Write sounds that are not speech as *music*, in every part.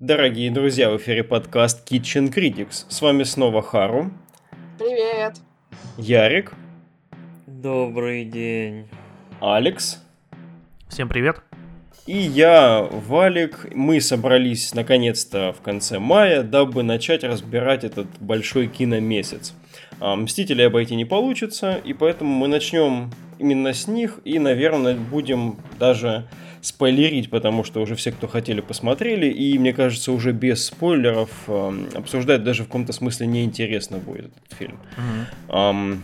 Дорогие друзья, в эфире подкаст Kitchen Critics. С вами снова Хару. Привет. Ярик. Добрый день. Алекс. Всем привет. И я, Валик, мы собрались наконец-то в конце мая, дабы начать разбирать этот большой киномесяц. А, Мстителей обойти не получится, и поэтому мы начнем именно с них, и, наверное, будем даже спойлерить, потому что уже все, кто хотели, посмотрели, и, мне кажется, уже без спойлеров э, обсуждать даже в каком-то смысле неинтересно будет этот фильм. Эм,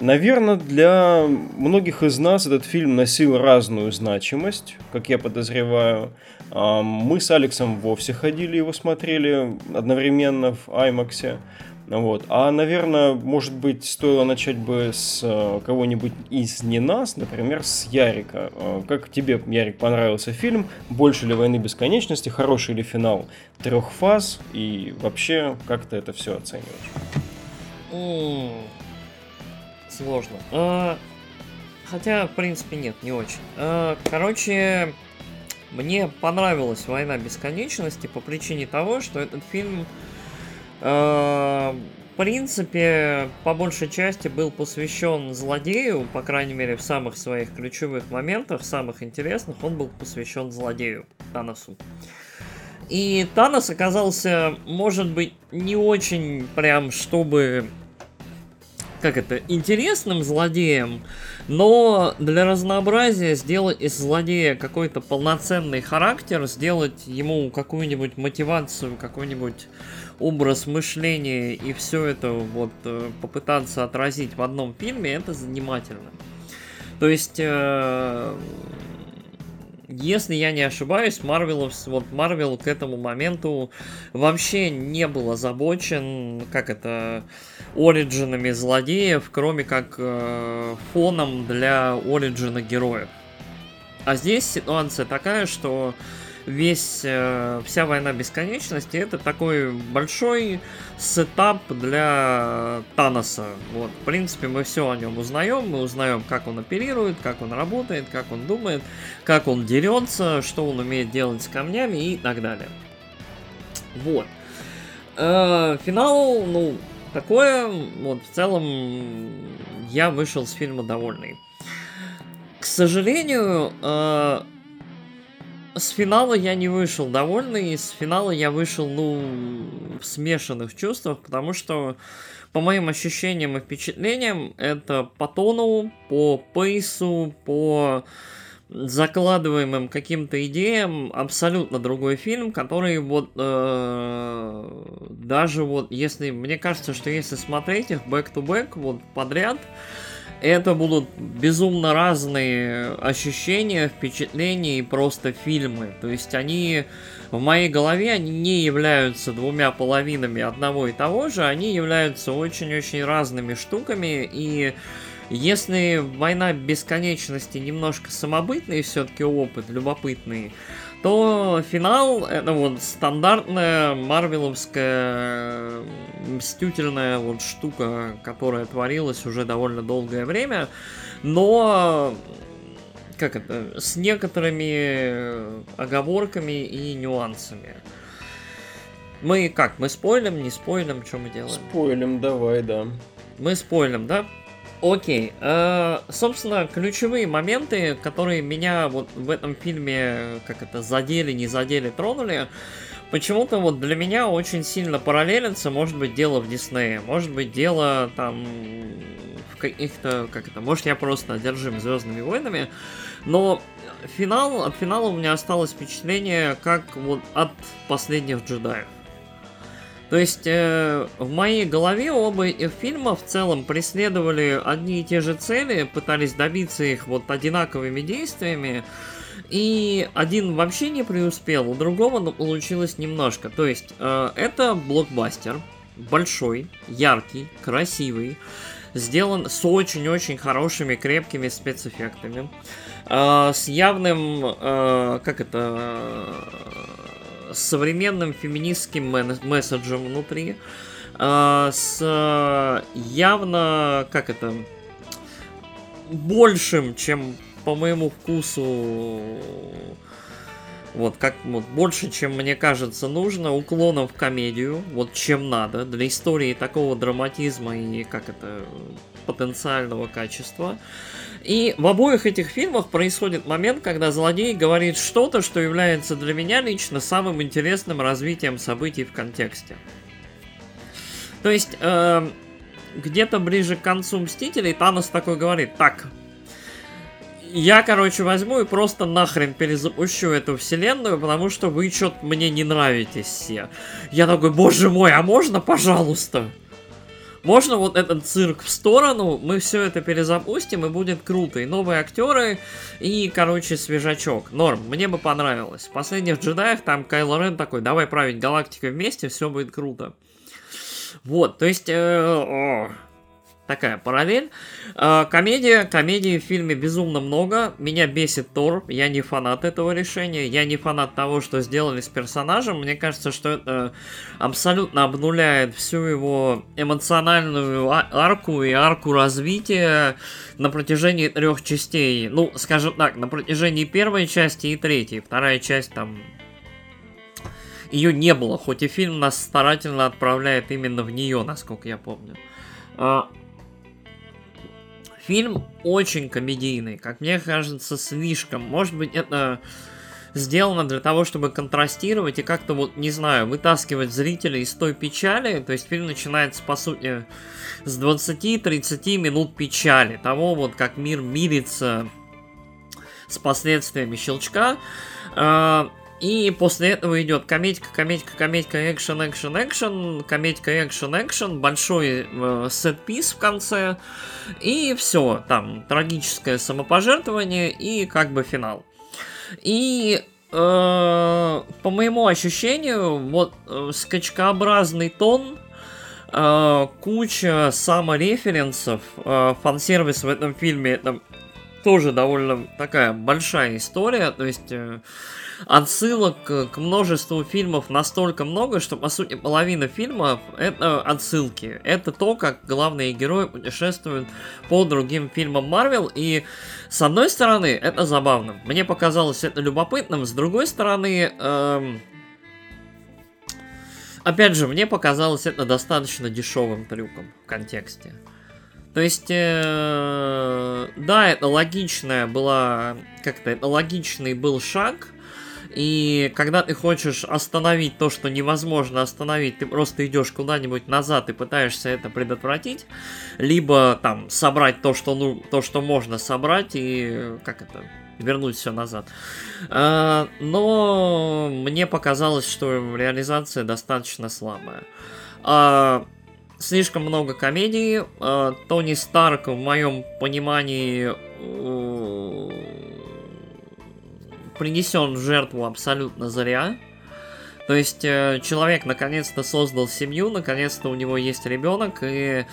наверное, для многих из нас этот фильм носил разную значимость, как я подозреваю. Эм, мы с Алексом вовсе ходили его смотрели одновременно в IMAX. Вот. А, наверное, может быть, стоило начать бы с э, кого-нибудь из не нас, например, с Ярика. Э, как тебе, Ярик, понравился фильм? Больше ли «Войны бесконечности»? Хороший ли финал трех фаз? И вообще, как ты это все оцениваешь? Сложно. А, Хотя, в принципе, нет, не очень. А, Короче, мне понравилась «Война бесконечности» по причине того, что этот фильм в принципе, по большей части был посвящен злодею, по крайней мере, в самых своих ключевых моментах, самых интересных, он был посвящен злодею, Таносу. И Танос оказался, может быть, не очень прям, чтобы как это, интересным злодеем, но для разнообразия сделать из злодея какой-то полноценный характер, сделать ему какую-нибудь мотивацию, какой-нибудь образ мышления и все это вот э, попытаться отразить в одном фильме, это занимательно. То есть, э, если я не ошибаюсь, Марвел, вот Марвел к этому моменту вообще не был озабочен, как это, origin ами злодеев, кроме как э, фоном для origin а героев. А здесь ситуация такая, что весь, э, вся война бесконечности это такой большой setup для Таноса. Вот, в принципе, мы все о нем узнаем, мы узнаем, как он оперирует, как он работает, как он думает, как он дерется, что он умеет делать с камнями и так далее. Вот. Э, финал, ну, такое, вот, в целом, я вышел с фильма довольный. К сожалению, э, с финала я не вышел довольный, с финала я вышел, ну, в смешанных чувствах, потому что, по моим ощущениям и впечатлениям, это по тону, по пейсу, по закладываемым каким-то идеям абсолютно другой фильм, который вот э, даже вот если мне кажется, что если смотреть их back-to-back вот подряд, это будут безумно разные ощущения, впечатления и просто фильмы. То есть они в моей голове они не являются двумя половинами одного и того же, они являются очень-очень разными штуками и если война бесконечности немножко самобытный все-таки опыт, любопытный, то финал это вот стандартная марвеловская мстительная вот штука, которая творилась уже довольно долгое время, но как это, с некоторыми оговорками и нюансами. Мы как, мы спойлим, не спойлим, что мы делаем? Спойлим, давай, да. Мы спойлим, да? Окей. Э, собственно, ключевые моменты, которые меня вот в этом фильме, как это, задели, не задели, тронули, почему-то вот для меня очень сильно параллелятся, может быть, дело в Диснее, может быть, дело там в каких-то, как это, может, я просто одержим Звездными войнами, но финал, от финала у меня осталось впечатление, как вот от последних джедаев. То есть э, в моей голове оба фильма в целом преследовали одни и те же цели, пытались добиться их вот одинаковыми действиями, и один вообще не преуспел, у другого получилось немножко. То есть э, это блокбастер, большой, яркий, красивый, сделан с очень-очень хорошими, крепкими спецэффектами, э, с явным, э, как это современным феминистским месседжем внутри, э, с явно, как это, большим, чем по моему вкусу Вот как вот больше, чем мне кажется нужно, уклоном в комедию, вот чем надо, для истории такого драматизма и как это потенциального качества. И в обоих этих фильмах происходит момент, когда злодей говорит что-то, что является для меня лично самым интересным развитием событий в контексте. То есть, э, где-то ближе к концу Мстителей Танос такой говорит, так, я, короче, возьму и просто нахрен перезапущу эту вселенную, потому что вы что-то мне не нравитесь все. Я такой, боже мой, а можно, пожалуйста? Можно вот этот цирк в сторону, мы все это перезапустим и будет круто. И новые актеры, и, короче, свежачок. Норм, мне бы понравилось. В последних джедаях там Кайло Рен такой, давай править галактикой вместе, все будет круто. Вот, то есть... Э, о, такая параллель. Э, комедия, комедии в фильме безумно много. Меня бесит Тор. Я не фанат этого решения. Я не фанат того, что сделали с персонажем. Мне кажется, что это абсолютно обнуляет всю его эмоциональную а, арку и арку развития на протяжении трех частей. Ну, скажем так, на протяжении первой части и третьей. Вторая часть там ее не было, хоть и фильм нас старательно отправляет именно в нее, насколько я помню. А, фильм очень комедийный, как мне кажется, слишком. Может быть, это сделано для того, чтобы контрастировать и как-то вот, не знаю, вытаскивать зрителей из той печали. То есть фильм начинается, по сути, с 20-30 минут печали. Того вот, как мир мирится с последствиями щелчка. И после этого идет комедька, комедька, комедька, экшен, экшен, экшен, комедька, экшен, экшен, большой э, сет-пис в конце, и все, там трагическое самопожертвование и как бы финал. И э, по моему ощущению, вот э, скачкообразный тон, э, куча самореференсов, э, фан-сервис в этом фильме, это тоже довольно такая большая история, то есть... Э, отсылок к множеству фильмов настолько много, что, по сути, половина фильмов — это отсылки. Это то, как главные герои путешествуют по другим фильмам Марвел, и с одной стороны, это забавно. Мне показалось это любопытным, с другой стороны... Эм... Опять же, мне показалось это достаточно дешевым трюком в контексте. То есть, э, да, это логичная была, как-то это логичный был шаг, и когда ты хочешь остановить то, что невозможно остановить, ты просто идешь куда-нибудь назад и пытаешься это предотвратить, либо там собрать то, что, ну, то, что можно собрать, и как это, вернуть все назад. А, но мне показалось, что реализация достаточно слабая. А, слишком много комедии. А, Тони Старк, в моем понимании, принесен в жертву абсолютно зря. То есть э, человек наконец-то создал семью, наконец-то у него есть ребенок, и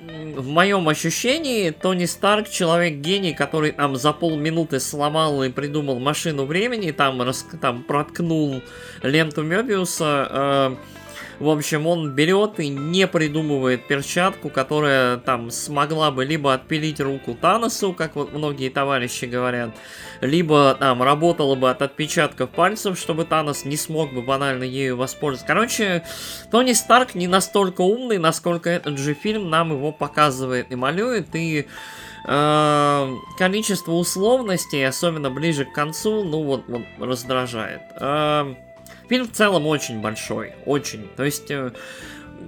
в моем ощущении Тони Старк человек гений, который там за полминуты сломал и придумал машину времени, там, рас, там проткнул ленту Мебиуса. Э, в общем, он берет и не придумывает перчатку, которая там смогла бы либо отпилить руку Таносу, как вот многие товарищи говорят, либо там работала бы от отпечатков пальцев, чтобы Танос не смог бы банально ею воспользоваться. Короче, Тони Старк не настолько умный, насколько этот же фильм нам его показывает и малюет, и э, количество условностей, особенно ближе к концу, ну вот, вот раздражает. Фильм в целом очень большой, очень. То есть, э,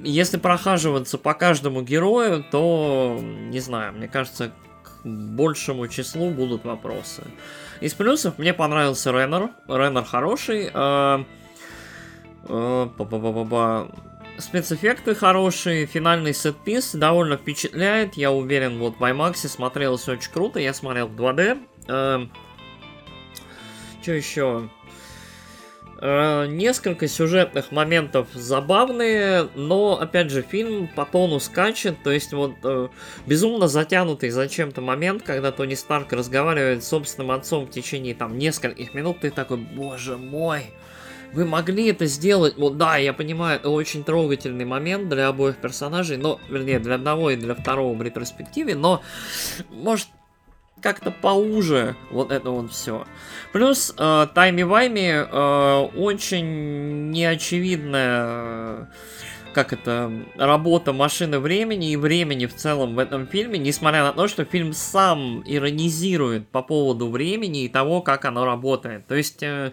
если прохаживаться по каждому герою, то, не знаю, мне кажется, к большему числу будут вопросы. Из плюсов мне понравился Реннер. Реннер хороший. Э, э, Спецэффекты хорошие, финальный сетпис довольно впечатляет. Я уверен, вот в IMAX смотрелось очень круто. Я смотрел в 2D. Э, что еще? Э, несколько сюжетных моментов забавные, но, опять же, фильм по тону скачет, то есть вот э, безумно затянутый зачем-то момент, когда Тони Старк разговаривает с собственным отцом в течение там нескольких минут, ты такой, боже мой, вы могли это сделать, вот да, я понимаю, это очень трогательный момент для обоих персонажей, но, вернее, для одного и для второго в ретроспективе, но, может, как-то поуже вот это вот все. Плюс э, Тайми Вайми э, очень неочевидная э, как это, работа машины времени и времени в целом в этом фильме, несмотря на то, что фильм сам иронизирует по поводу времени и того, как оно работает. То есть... Э,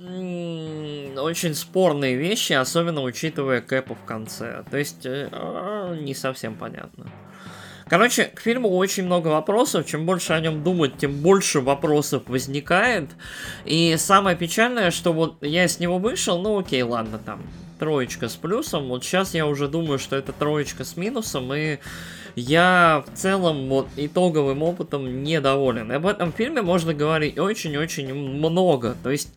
очень спорные вещи, особенно учитывая Кэпа в конце. То есть, э, а, не совсем понятно. Короче, к фильму очень много вопросов. Чем больше о нем думать, тем больше вопросов возникает. И самое печальное, что вот я с него вышел, ну окей, ладно, там троечка с плюсом. Вот сейчас я уже думаю, что это троечка с минусом, и я в целом вот итоговым опытом недоволен. И об этом фильме можно говорить очень-очень много. То есть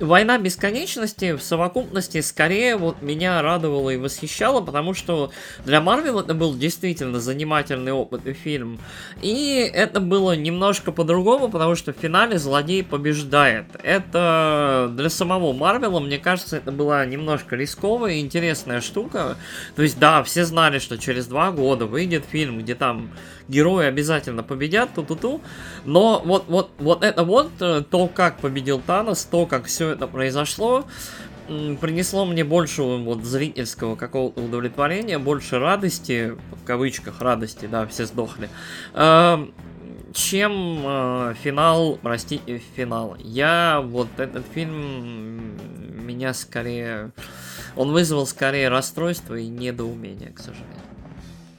Война бесконечности в совокупности скорее вот меня радовала и восхищала, потому что для Марвел это был действительно занимательный опыт и фильм. И это было немножко по-другому, потому что в финале злодей побеждает. Это для самого Марвела, мне кажется, это была немножко рисковая и интересная штука. То есть, да, все знали, что через два года выйдет фильм, где там герои обязательно победят, ту-ту-ту. Но вот, вот, вот это вот, э, то, как победил Танос, то, как все это произошло, принесло мне больше вот зрительского какого-то удовлетворения, больше радости, в кавычках радости, да, все сдохли, э, чем э, финал, простите, финал. Я вот этот фильм меня скорее, он вызвал скорее расстройство и недоумение, к сожалению.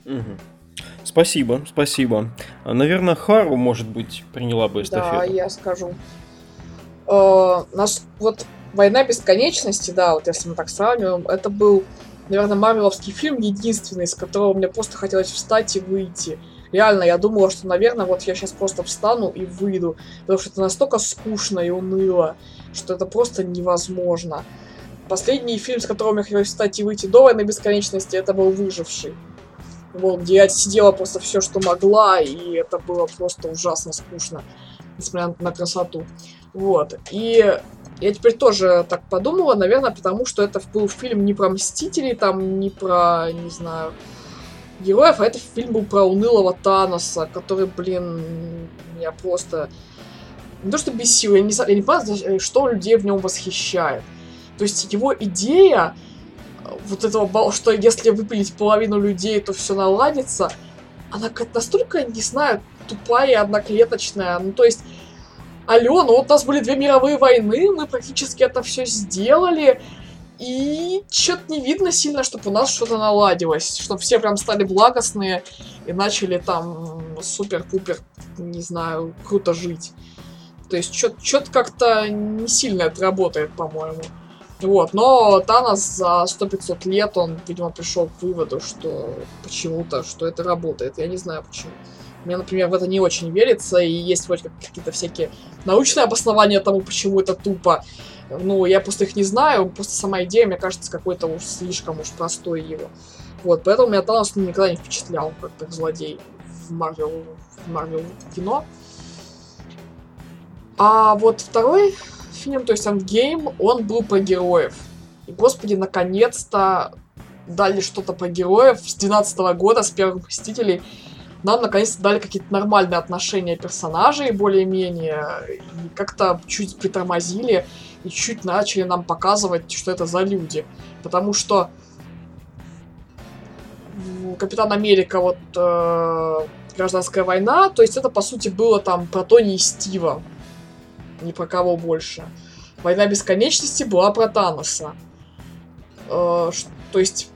Угу. Спасибо, спасибо. Наверное, Хару, может быть, приняла бы эстафету. Да, я скажу. Э, наш, вот «Война бесконечности», да, вот если мы так сравниваем, это был, наверное, марвеловский фильм единственный, из которого мне просто хотелось встать и выйти. Реально, я думала, что, наверное, вот я сейчас просто встану и выйду, потому что это настолько скучно и уныло, что это просто невозможно. Последний фильм, с которым я хотелось встать и выйти до «Войны бесконечности», это был «Выживший». Вот, я сидела просто все, что могла, и это было просто ужасно скучно, несмотря на красоту. Вот, и я теперь тоже так подумала, наверное, потому что это был фильм не про Мстителей, там, не про, не знаю, героев, а этот фильм был про унылого Таноса, который, блин, меня просто... Не то, что бесил, я не, я не понимаю, что людей в нем восхищает. То есть его идея вот этого, что если выпилить половину людей, то все наладится, она как настолько, не знаю, тупая одноклеточная. Ну, то есть, алло, ну вот у нас были две мировые войны, мы практически это все сделали, и что-то не видно сильно, чтобы у нас что-то наладилось, чтобы все прям стали благостные и начали там супер-пупер, не знаю, круто жить. То есть что-то как-то не сильно это работает, по-моему. Вот, но Танос за 100-500 лет, он, видимо, пришел к выводу, что почему-то, что это работает. Я не знаю почему. Мне, например, в это не очень верится, и есть вроде как какие-то всякие научные обоснования тому, почему это тупо. Ну, я просто их не знаю, просто сама идея, мне кажется, какой-то уж слишком уж простой его. Вот, поэтому меня Танос никогда не впечатлял, как, как злодей в Марвел, в Марвел кино. А вот второй фильм, то есть Endgame, он был про героев. И, господи, наконец-то дали что-то про героев с 12 -го года, с первых Мстителей. Нам наконец-то дали какие-то нормальные отношения персонажей, более-менее, и как-то чуть притормозили, и чуть начали нам показывать, что это за люди. Потому что Капитан Америка, вот э, гражданская война, то есть это, по сути, было там про Тони и Стива ни про кого больше. Война бесконечности была про Таноса. Э, то есть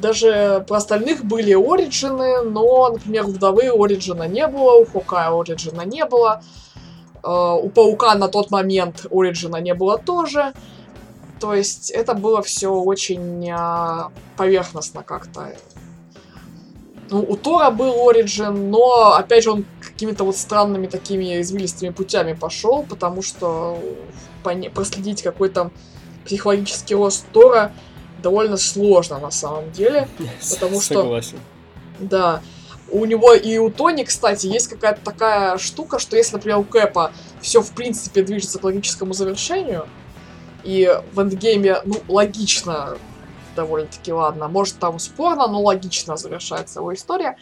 даже про остальных были origin ы, но, например, у Вдовы origin а не было, у Хокая origin а не было, э, у Паука на тот момент origin а не было тоже. То есть это было все очень э, поверхностно как-то. Ну, у Тора был origin, но, опять же, он какими-то вот странными такими извилистыми путями пошел, потому что проследить какой-то психологический рост Тора довольно сложно на самом деле. *laughs* Потому что... Согласен. Да. У него и у Тони, кстати, есть какая-то такая штука, что если, например, у Кэпа все в принципе движется к логическому завершению, и в эндгейме, ну, логично довольно-таки ладно. Может, там спорно, но логично завершается его история.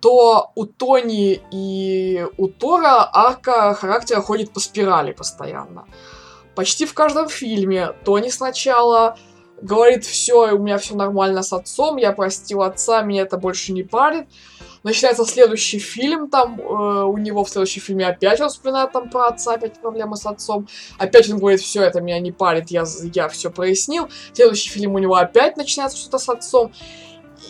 то у Тони и у Тора арка характера ходит по спирали постоянно. Почти в каждом фильме Тони сначала говорит, все, у меня все нормально с отцом, я простил отца, меня это больше не парит. Начинается следующий фильм, там э, у него в следующем фильме опять он вспоминает там про отца, опять проблемы с отцом. Опять он говорит, все, это меня не парит, я, я все прояснил. Следующий фильм у него опять начинается что-то с отцом.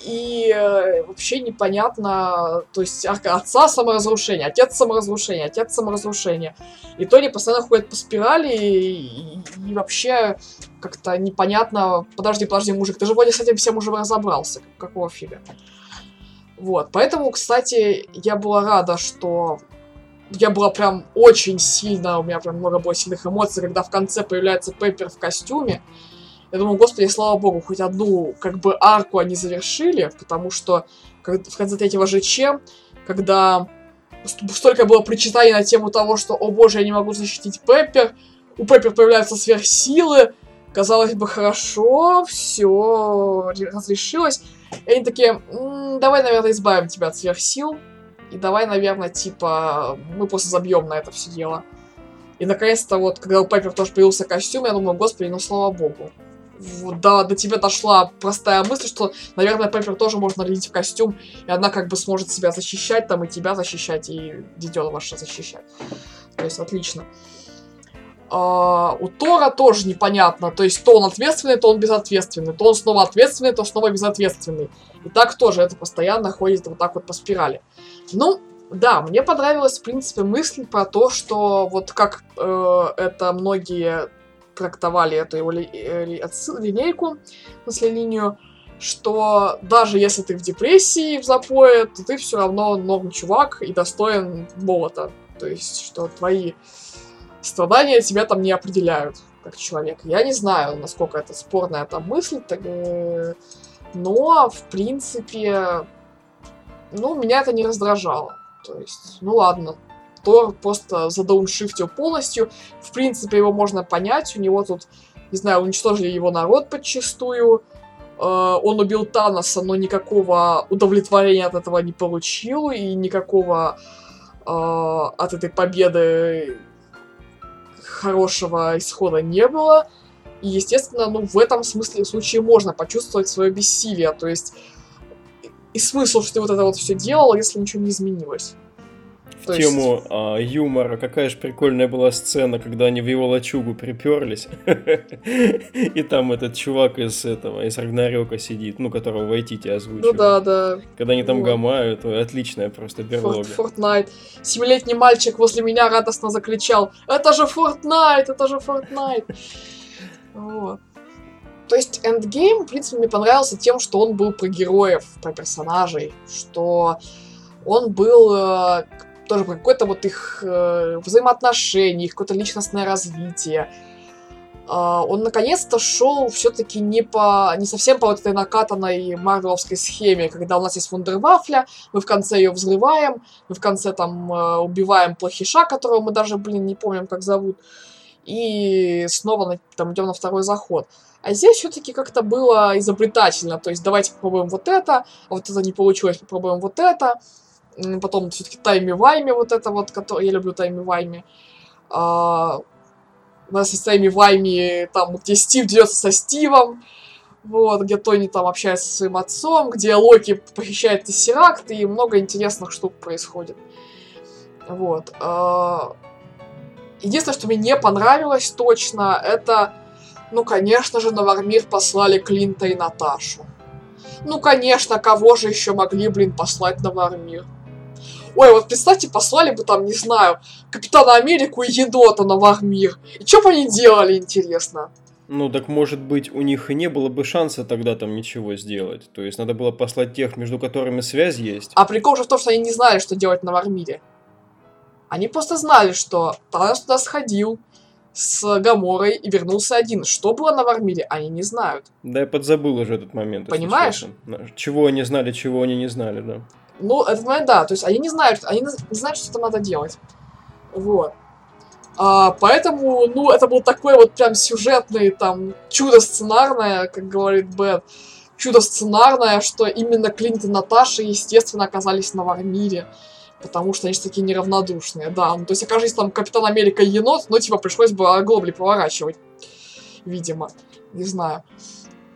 И э, вообще непонятно, то есть отца саморазрушение, отец саморазрушение, отец саморазрушение. И Тони постоянно ходит по спирали, и, и, и вообще как-то непонятно, подожди, подожди, мужик, ты же вроде с этим всем уже разобрался, какого фига. Вот, поэтому, кстати, я была рада, что я была прям очень сильно, у меня прям много было сильных эмоций, когда в конце появляется Пеппер в костюме. Я думаю, господи, слава богу, хоть одну, как бы, арку они завершили, потому что в конце третьего ЖЧ, когда столько было причитаний на тему того, что, о боже, я не могу защитить Пеппер, у Пеппер появляются сверхсилы, казалось бы, хорошо, все разрешилось. И они такие, давай, наверное, избавим тебя от сверхсил. И давай, наверное, типа, мы просто забьем на это все дело. И наконец-то вот, когда у Пайпер тоже появился костюм, я думаю, господи, ну слава богу. Вот, да, до тебя дошла простая мысль, что, наверное, Пайпер тоже можно нарядить в костюм, и она как бы сможет себя защищать, там, и тебя защищать, и ваше защищать. То есть, отлично. Uh, у Тора тоже непонятно. То есть, то он ответственный, то он безответственный. То он снова ответственный, то снова безответственный. И так тоже это постоянно ходит вот так вот по спирали. Ну, да, мне понравилась, в принципе, мысль про то, что вот как э, это многие трактовали эту его ли, э, ли, линейку, в линию, что даже если ты в депрессии, в запое, то ты все равно норм чувак и достоин молота. То есть, что твои страдания тебя там не определяют как человека. Я не знаю, насколько это спорная там мысль, так, э, но, в принципе, ну, меня это не раздражало. То есть, ну ладно, Тор просто задауншифтил полностью. В принципе, его можно понять. У него тут, не знаю, уничтожили его народ подчастую. Э, он убил Таноса, но никакого удовлетворения от этого не получил. И никакого э, от этой победы хорошего исхода не было. И, естественно, ну, в этом смысле случае можно почувствовать свое бессилие. То есть, и смысл, что ты вот это вот все делал, если ничего не изменилось. В То тему есть... а, юмора, какая же прикольная была сцена, когда они в его лачугу приперлись, *laughs* и там этот чувак из этого, из Рагнарёка сидит, ну, которого Вайтити озвучивает. Ну да, да. Когда они там вот. гамают, отличная просто берлога. Фортнайт. Семилетний мальчик возле меня радостно закричал, это же Фортнайт, это же Фортнайт. Вот. То есть Endgame, в принципе, мне понравился тем, что он был про героев, про персонажей, что он был э, тоже про какое-то вот их э, взаимоотношение, их какое-то личностное развитие. Э, он наконец-то шел все-таки не по не совсем по вот этой накатанной марвеловской схеме, когда у нас есть вундервафля, мы в конце ее взрываем, мы в конце там э, убиваем плохиша, которого мы даже, блин, не помним, как зовут, и снова там идем на второй заход. А здесь все-таки как-то было изобретательно. То есть давайте попробуем вот это, а вот это не получилось, попробуем вот это. Потом все-таки Тайми Вайми, вот это вот, который, я люблю Тайми Вайми. А, у нас есть Тайми Вайми, там, где Стив дерется со Стивом, вот, где Тони там общается со своим отцом, где Локи похищает Тессеракт, и много интересных штук происходит. Вот. А, единственное, что мне не понравилось точно, это ну, конечно же, на Вармир послали Клинта и Наташу. Ну, конечно, кого же еще могли, блин, послать на Вармир? Ой, вот представьте, послали бы там, не знаю, Капитана Америку и Енота на Вармир. И что бы они делали, интересно? Ну, так может быть, у них и не было бы шанса тогда там ничего сделать. То есть надо было послать тех, между которыми связь есть. А прикол же в том, что они не знали, что делать на Вармире. Они просто знали, что Танос туда сходил, с Гаморой и вернулся один. Что было на Вармире, они не знают. Да, я подзабыл уже этот момент. Понимаешь? Чего они знали, чего они не знали, да. Ну, этот момент, да. То есть они не знают, они не знают, что там надо делать. Вот. А, поэтому, ну, это был такой вот прям сюжетный, там, чудо сценарное, как говорит Бен. чудо сценарное, что именно Клинт и Наташа, естественно, оказались на Вармире. Потому что они же такие неравнодушные, да. Ну, то есть, окажись там Капитан Америка енот, ну, типа, пришлось бы оглобли поворачивать. Видимо. Не знаю.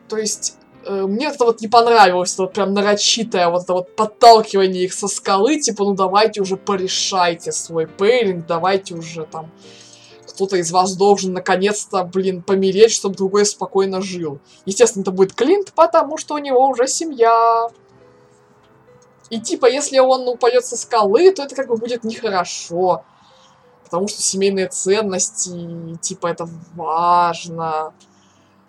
То есть, мне это вот не понравилось, это вот прям нарочитое вот это вот подталкивание их со скалы, типа, ну давайте уже порешайте свой пейлинг, давайте уже там кто-то из вас должен наконец-то, блин, помереть, чтобы другой спокойно жил. Естественно, это будет Клинт, потому что у него уже семья. И типа, если он упадет со скалы, то это как бы будет нехорошо. Потому что семейные ценности, типа, это важно.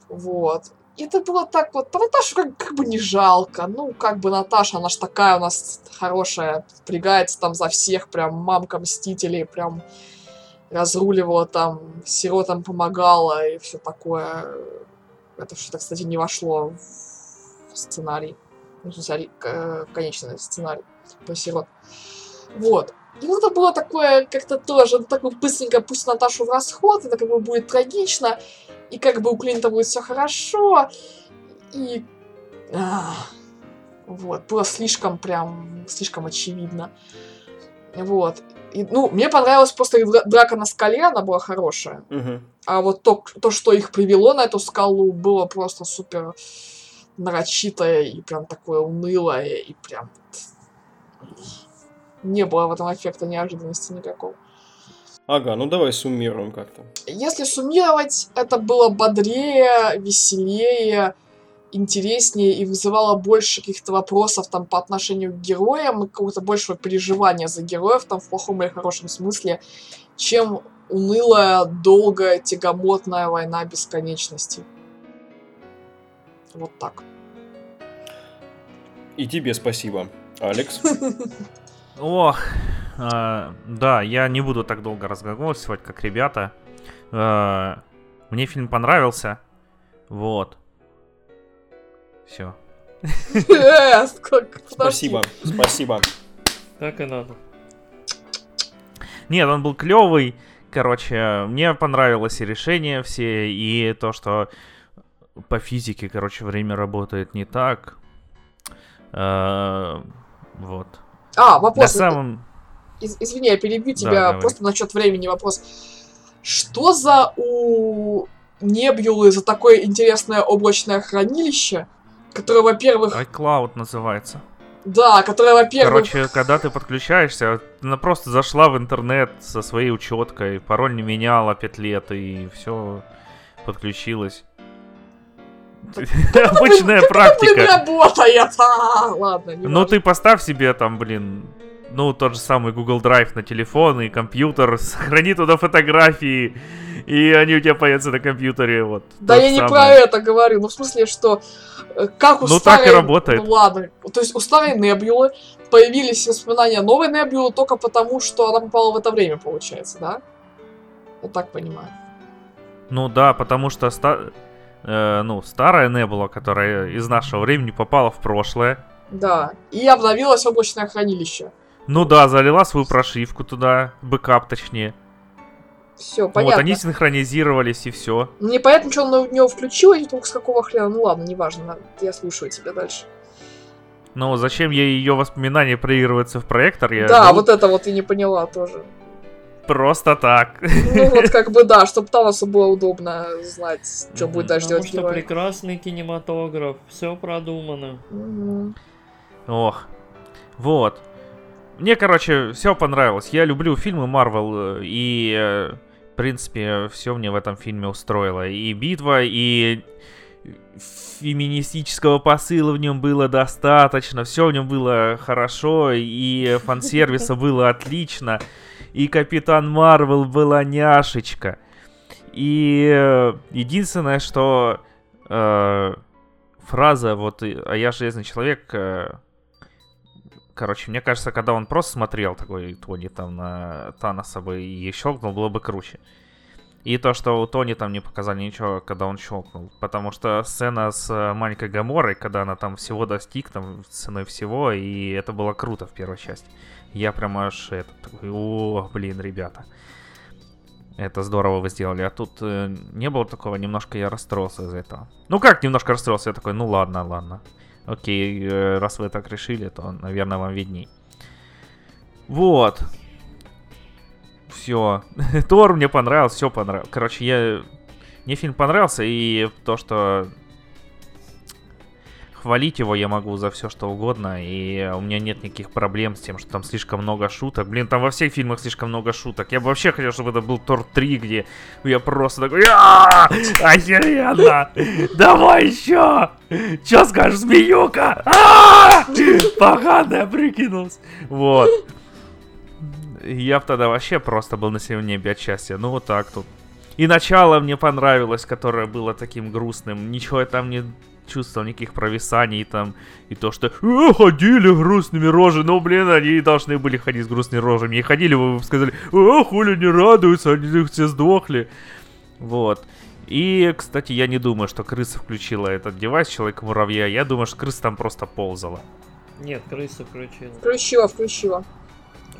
Вот. Это было так вот. По Наташу как, как бы не жалко. Ну, как бы Наташа, она ж такая у нас хорошая. Впрягается там за всех, прям мамка Мстителей, прям разруливала там, сиротам помогала и все такое. Это что-то, кстати, не вошло в сценарий. Ну, в смысле, в конечный сценарий про сирот. Вот. И вот это было такое, как-то тоже, ну, так быстренько пусть Наташу в расход, это как бы будет трагично, и как бы у Клинта будет все хорошо, и... А, вот, было слишком прям, слишком очевидно. Вот. И, ну, мне понравилась просто драка на скале, она была хорошая. Угу. А вот то, то, что их привело на эту скалу, было просто супер нарочитое и прям такое унылое, и прям не было в этом эффекта неожиданности никакого. Ага, ну давай суммируем как-то. Если суммировать, это было бодрее, веселее, интереснее и вызывало больше каких-то вопросов там по отношению к героям и какого-то большего переживания за героев там в плохом или хорошем смысле, чем унылая, долгая, тягомотная война бесконечности. Вот так. И тебе спасибо, Алекс. *laughs* Ох, э, да, я не буду так долго разговаривать, как ребята. Э, мне фильм понравился. Вот. Все. Спасибо, спасибо. Так и надо. Нет, он был клевый. Короче, мне понравилось и решение все, и то, что по физике, короче, время работает не так. А, вот. А, вопрос. На самом... Из, извини, я перебью тебя. Да, просто насчет времени вопрос. Что за у Небьюлы за такое интересное облачное хранилище, которое, во-первых... iCloud называется. Да, которое, во-первых... Короче, когда ты подключаешься, она просто зашла в интернет со своей учеткой, пароль не меняла 5 лет, и все подключилась. *laughs* Обычная *laughs* практика. Блин, работает. А, ладно, Ну ты поставь себе там, блин, ну, тот же самый Google Drive на телефон и компьютер, *laughs* сохрани туда фотографии, и они у тебя появятся на компьютере, вот. Да я не про это говорю, ну, в смысле, что э, как у ну, старой... так и работает. Ну, ладно, то есть у старой Небулы появились воспоминания новой Небулы только потому, что она попала в это время, получается, да? Я так понимаю. Ну да, потому что ста э, ну, старая Небула, которая из нашего времени попала в прошлое. Да, и обновилось облачное хранилище. Ну да, залила свою прошивку туда, бэкап точнее. Все, понятно. Вот, они синхронизировались и все. Непонятно, что он в него включил, и только с какого хрена. Ну ладно, неважно, я слушаю тебя дальше. Ну, зачем ей ее воспоминания проигрываются в проектор? Я, да, ну... вот это вот и не поняла тоже. Просто так. Ну вот как бы да, чтобы Талосу было удобно знать, что будет дальше делать что прекрасный кинематограф, все продумано. Ох. Вот. Мне, короче, все понравилось. Я люблю фильмы Марвел, э, и, э, в принципе, все мне в этом фильме устроило. И битва, и феминистического посыла в нем было достаточно, все в нем было хорошо, и фан-сервиса *laughs* было отлично и Капитан Марвел была няшечка. И э, единственное, что э, фраза вот «А я железный человек», э, короче, мне кажется, когда он просто смотрел такой Тони там на Таноса бы и щелкнул, было бы круче. И то, что у Тони там не показали ничего, когда он щелкнул. Потому что сцена с э, маленькой Гаморой, когда она там всего достиг, там ценой всего, и это было круто в первой части. Я прям аж это такой, о, блин, ребята. Это здорово вы сделали. А тут э, не было такого, немножко я расстроился из-за этого. Ну как немножко расстроился? Я такой, ну ладно, ладно. Окей, э, раз вы так решили, то, наверное, вам видней. Вот. Все. *laughs* Тор мне понравился, все понравилось. Короче, я... Мне фильм понравился, и то, что хвалить его я могу за все что угодно, и у меня нет никаких проблем с тем, что там слишком много шуток. Блин, там во всех фильмах слишком много шуток. Я бы вообще хотел, чтобы это был Тор 3, где я просто такой, «А, охеренно! Давай еще! Че скажешь, змеюка? А! Поганая прикинулся. Вот. Я бы тогда вообще просто был на синем небе от счастья. Ну вот так тут. И начало мне понравилось, которое было таким грустным. Ничего я там не чувствовал никаких провисаний там, и то, что э, ходили грустными рожами, ну, блин, они должны были ходить с грустными рожами, и ходили, вы бы сказали, э, хули не радуются, они все сдохли, вот. И, кстати, я не думаю, что крыса включила этот девайс Человека-муравья, я думаю, что крыса там просто ползала. Нет, крыса включила. Включила, включила.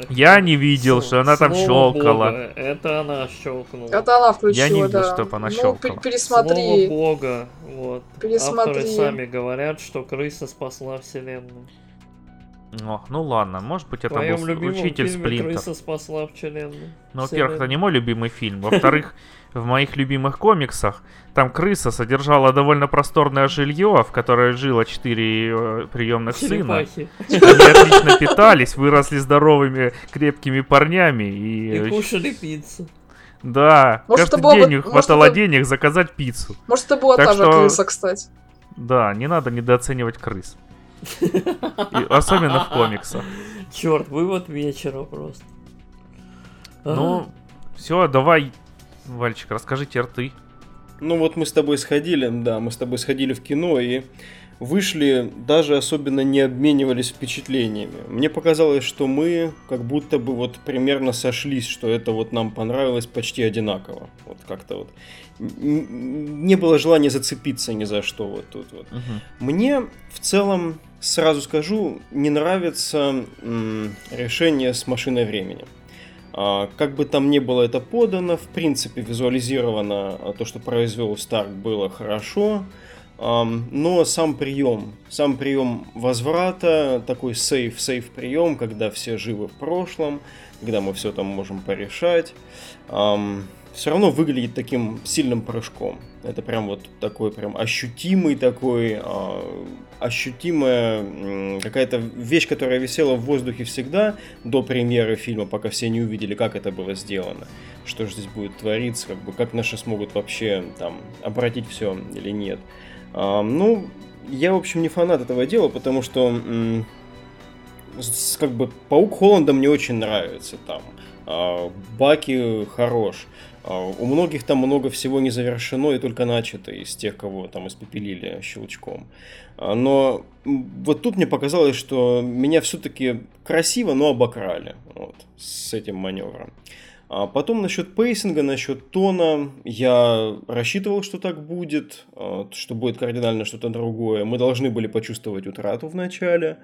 Я не видел, что она там щелкала. Бога, Это она щелкнула. Это она включила, Я не видел, да. чтоб она ну, щелкала. пер- пересмотри. Слово Бога. Вот. Пересмотри. Авторы сами говорят, что крыса спасла вселенную. О, ну ладно, может быть это был учитель фильме Сплинтер. крыса спасла вселенную. Ну, во-первых, это не мой любимый фильм. *laughs* Во-вторых, в моих любимых комиксах там крыса содержала довольно просторное жилье, в которое жило четыре э, приемных сына. *laughs* Они отлично питались, выросли здоровыми, крепкими парнями и... И э, кушали пиццу. Да, Может, каждый это было бы- день у них может, хватало это- денег заказать пиццу. Может, это была Так та же что- крыса, кстати. Да, не надо недооценивать крыс. И особенно в комиксах. *laughs* Черт, вывод вечера просто. Ну, все, давай, Вальчик, расскажи теперь ты. Ну вот мы с тобой сходили, да, мы с тобой сходили в кино и вышли, даже особенно не обменивались впечатлениями. Мне показалось, что мы как будто бы вот примерно сошлись, что это вот нам понравилось почти одинаково. Вот как-то вот. Не было желания зацепиться ни за что вот тут вот. Мне в целом, сразу скажу, не нравится м, решение с машиной времени. А, как бы там ни было это подано, в принципе, визуализировано а, то, что произвел Старк, было хорошо. Но сам прием, сам прием возврата, такой сейф-сейф прием, когда все живы в прошлом, когда мы все там можем порешать, все равно выглядит таким сильным прыжком. Это прям вот такой прям ощутимый такой, а, ощутимая м, какая-то вещь, которая висела в воздухе всегда до премьеры фильма, пока все не увидели, как это было сделано, что же здесь будет твориться, как бы как наши смогут вообще там обратить все или нет. А, ну, я, в общем, не фанат этого дела, потому что с- как бы Паук Холланда мне очень нравится там. А, Баки хорош. А, У многих там много всего не завершено и только начато из тех, кого там испепелили щелчком. А, Но вот тут мне показалось, что меня все-таки красиво, но обокрали вот, с этим маневром. А потом насчет пейсинга, насчет тона, я рассчитывал, что так будет, а, что будет кардинально что-то другое. Мы должны были почувствовать утрату в начале.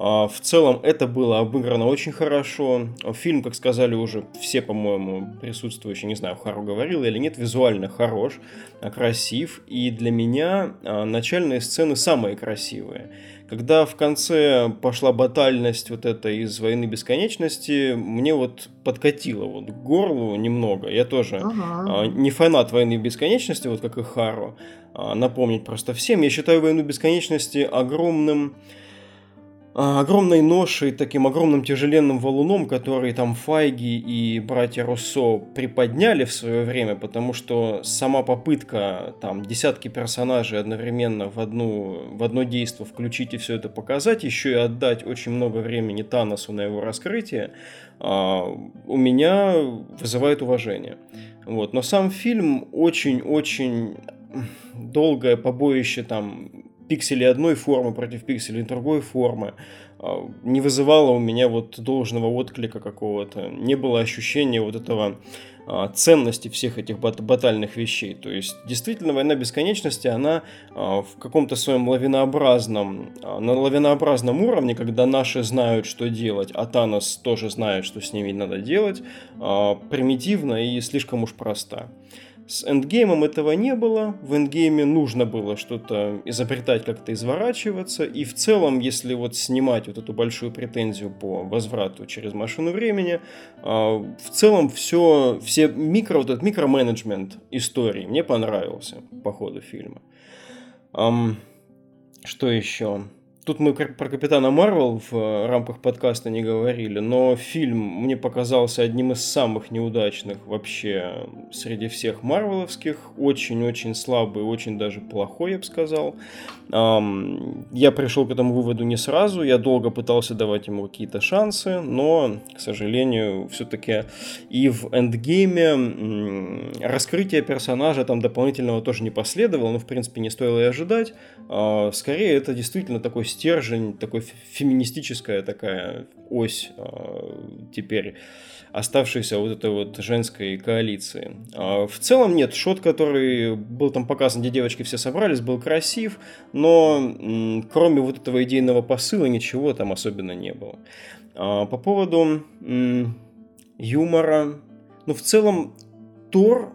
А, В целом это было обыграно очень хорошо. Фильм, как сказали уже все, по-моему, присутствующие, не знаю, Хару говорил или нет, визуально хорош, а, красив. И для меня а, начальные сцены самые красивые. Когда в конце пошла батальность вот эта из «Войны бесконечности», мне вот подкатило вот к горлу немного. Я тоже Ага. не фанат «Войны бесконечности», вот как и Хару. Напомнить просто всем. Я считаю «Войну бесконечности» огромным огромной ношей, таким огромным тяжеленным валуном, который там Файги и братья Руссо приподняли в свое время, потому что сама попытка там десятки персонажей одновременно в, одну, в одно действо включить и все это показать, еще и отдать очень много времени Таносу на его раскрытие, а, у меня вызывает уважение. Вот. Но сам фильм очень-очень долгое побоище там пикселей одной формы против пикселей другой формы. а, не вызывало у меня вот должного отклика какого-то. Не было ощущения вот этого а, ценности всех этих бат батальных вещей. То есть, действительно, война бесконечности, она а, в каком-то своем лавинообразном, на лавинообразном уровне, когда наши знают, что делать, а Танос тоже знает, что с ними надо делать, примитивна и слишком уж проста. С эндгеймом этого не было. В эндгейме нужно было что-то изобретать, как-то изворачиваться. И в целом, если вот снимать вот эту большую претензию по возврату через машину времени, а, в целом все, все микро, вот этот микроменеджмент истории мне понравился по ходу фильма. Что еще? Тут мы про Капитана Марвел в э, рамках подкаста не говорили, но фильм мне показался одним из самых неудачных вообще среди всех марвеловских. Очень-очень слабый, очень даже плохой, я бы сказал. Я пришел к этому выводу не сразу, я долго пытался давать ему какие-то шансы, но, к сожалению, все-таки и в эндгейме раскрытие персонажа там дополнительного тоже не последовало, но, в принципе, не стоило и ожидать. А, скорее, это действительно такой стержень, такой феминистическая такая ось а, теперь оставшейся вот этой вот женской коалиции. А в целом нет, шот, который был там показан, где девочки все собрались, был красив, но кроме вот этого идейного посыла ничего там особенно не было. А по поводу юмора, ну в целом Тор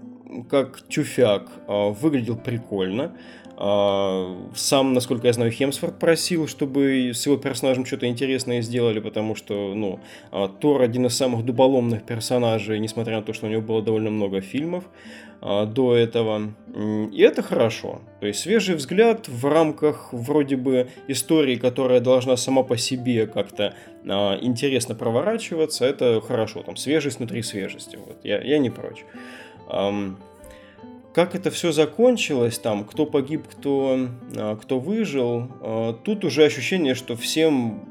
как тюфяк выглядел прикольно. А, сам, насколько я знаю, Хемсфорд просил, чтобы с его персонажем что-то интересное сделали, потому что, ну, а, Тор один из самых дуболомных персонажей, несмотря на то, что у него было довольно много фильмов а, до этого. И это хорошо. То есть свежий взгляд в рамках вроде бы истории, которая должна сама по себе как-то интересно проворачиваться, это хорошо. Там свежесть внутри свежести. Вот. Я, я не прочь. Как это все закончилось, там, кто погиб, кто, а, кто выжил, а, тут уже ощущение, что всем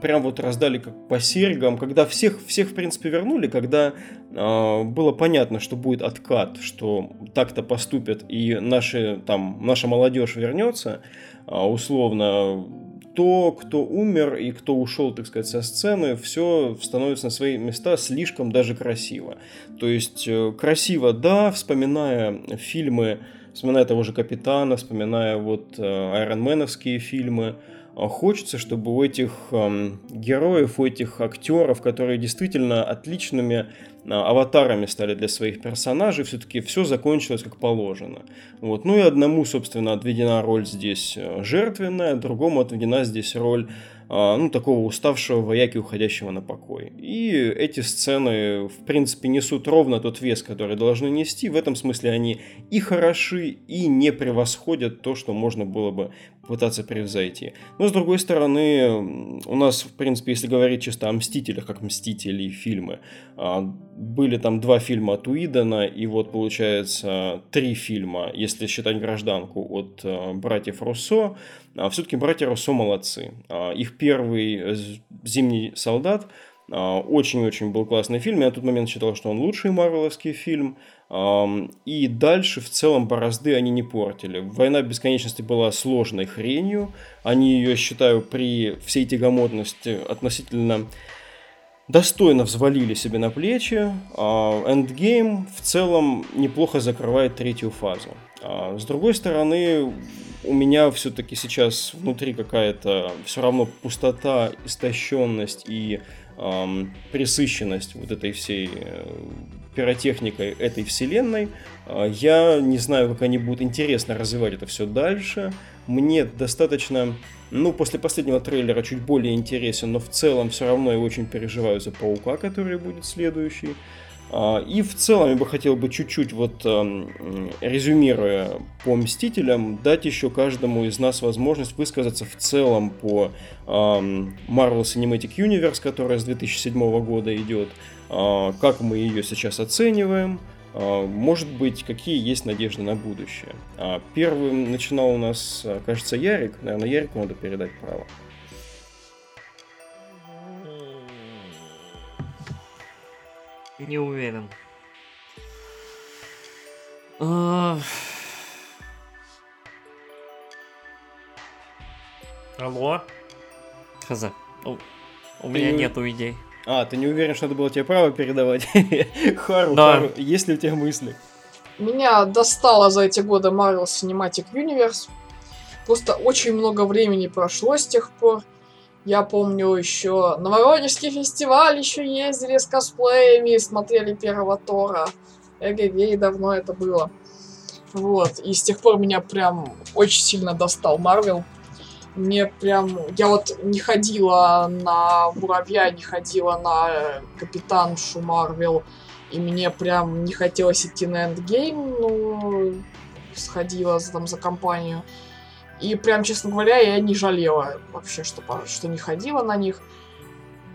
прям вот раздали как по серьгам, когда всех, всех в принципе вернули, когда э, было понятно, что будет откат, что так-то поступят и наши, там, наша молодежь вернется, э, условно, то, кто умер и кто ушел, так сказать, со сцены, все становится на свои места слишком даже красиво. То есть э, красиво, да, вспоминая фильмы, вспоминая того же Капитана, вспоминая вот айронменовские фильмы, хочется, чтобы у этих героев, у этих актеров, которые действительно отличными э, аватарами стали для своих персонажей, все-таки все закончилось как положено. Вот. Ну и одному, собственно, отведена роль здесь э, жертвенная, другому отведена здесь роль а, ну, такого уставшего вояки, уходящего на покой. И эти сцены, в принципе, несут ровно тот вес, который должны нести. В этом смысле они и хороши, и не превосходят то, что можно было бы пытаться превзойти. Но, с другой стороны, у нас, в принципе, если говорить чисто о «Мстителях», как «Мстители» фильмы, а, были там два фильма от Уидона, и вот, получается, три фильма, если считать «Гражданку» от а, братьев Руссо, а все-таки братья Руссо молодцы. А, их первый э, «Зимний солдат» очень-очень был классный фильм. Я на тот момент считал, что он лучший марвеловский фильм. И дальше в целом борозды они не портили. «Война бесконечности» была сложной хренью. Они ее, считаю, при всей тягомотности относительно достойно взвалили себе на плечи. Endgame в целом неплохо закрывает третью фазу. С другой стороны, у меня все-таки сейчас внутри какая-то все равно пустота, истощенность и эм, присыщенность вот этой всей э, пиротехникой этой вселенной. Э, я не знаю, как они будут интересно развивать это все дальше. Мне достаточно, ну, после последнего трейлера чуть более интересен, но в целом все равно я очень переживаю за Паука, который будет следующий. А, и в целом я бы хотел бы чуть-чуть, вот резюмируя по Мстителям, дать еще каждому из нас возможность высказаться в целом по Marvel Cinematic Universe, которая с 2007 года идет, а, как мы ее сейчас оцениваем, а, может быть, какие есть надежды на будущее. Первым начинал у нас, кажется, Ярик. Наверное, Ярику надо передать право. Не уверен. А... Алло? Хз. У меня не- нету идей. А, ты не уверен, что это было тебе право передавать? *laughs* Хару, Да. Хару, есть ли у тебя мысли? Меня достало за эти годы Marvel Cinematic Universe. Просто очень много времени прошло с тех пор. Я помню еще на Воронежский фестиваль еще ездили с косплеями, смотрели первого Тора. Эгегей, давно это было. Вот, и с тех пор меня прям очень сильно достал Марвел. Мне прям... Я вот не ходила на Муравья, не ходила на э, Капитаншу Марвел. И мне прям не хотелось идти на эндгейм, ну, сходила за- там за компанию. И прям, честно говоря, я не жалела вообще, что, что не ходила на них.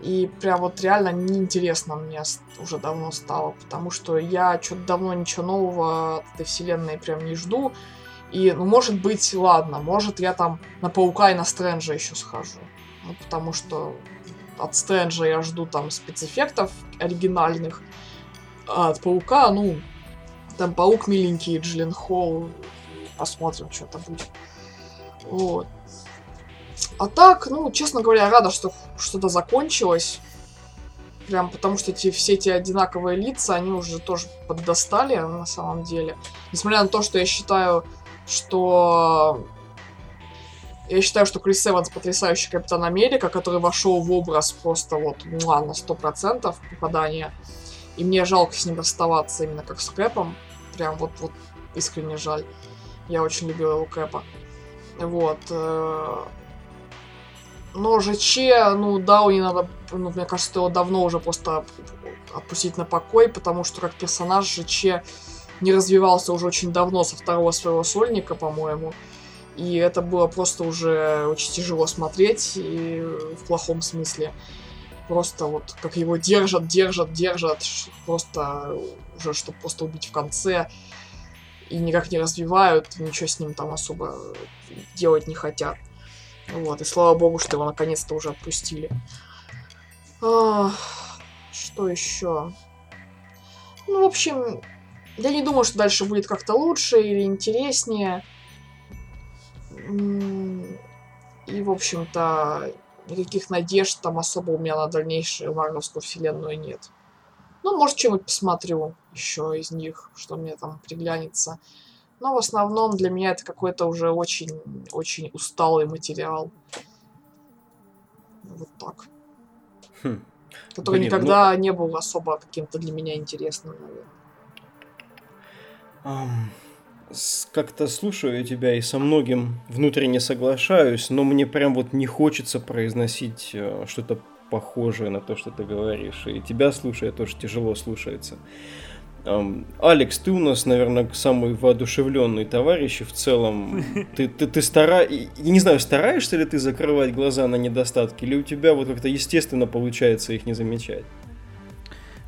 И прям вот реально неинтересно мне уже давно стало, потому что я что-то давно ничего нового от этой вселенной прям не жду. И, ну, может быть, ладно, может, я там на Паука и на Стрэнджа еще схожу. Ну, потому что от Стрэнджа я жду там спецэффектов оригинальных, а от Паука, ну, там Паук миленький, Джиллен Холл, посмотрим, что это будет. Вот. А так, ну, честно говоря, рада, что что-то закончилось. Прям потому что эти, все эти одинаковые лица, они уже тоже поддостали на самом деле. Несмотря на то, что я считаю, что... Я считаю, что Крис Эванс потрясающий Капитан Америка, который вошел в образ просто вот муа, на 100% попадания. И мне жалко с ним расставаться именно как с Кэпом. Прям вот, вот искренне жаль. Я очень любил его Кэпа. Вот. э, Но ЖЧ, ну да, не надо, ну, мне кажется, его давно уже просто отпустить на покой, потому что как персонаж ЖЧ не развивался уже очень давно со второго своего сольника, по-моему. И это было просто уже очень тяжело смотреть, и в плохом смысле. Просто вот как его держат, держат, держат, просто уже, чтобы просто убить в конце. И никак не развивают, ничего с ним там особо делать не хотят. Вот, и слава богу, что его наконец-то уже отпустили. А, что еще? Ну, в общем, я не думаю, что дальше будет как-то лучше или интереснее. И, в общем-то, никаких надежд там особо у меня на дальнейшую Марвелскую вселенную нет. Ну, может, что-нибудь посмотрю еще из них, что мне там приглянется. Но в основном для меня это какой-то уже очень-очень усталый материал. Вот так. Хм. Который Блин, никогда не был особо каким-то для меня интересным, наверное. Как-то слушаю тебя и со многим внутренне соглашаюсь, но мне прям вот не хочется произносить э, что-то похожее на то, что ты говоришь. И тебя слушая тоже тяжело слушается. Алекс, ты у нас, наверное, самый воодушевленный товарищ, и в целом ты, ты, ты стара... Я не знаю, стараешься ли ты закрывать глаза на недостатки, или у тебя вот как-то естественно получается их не замечать?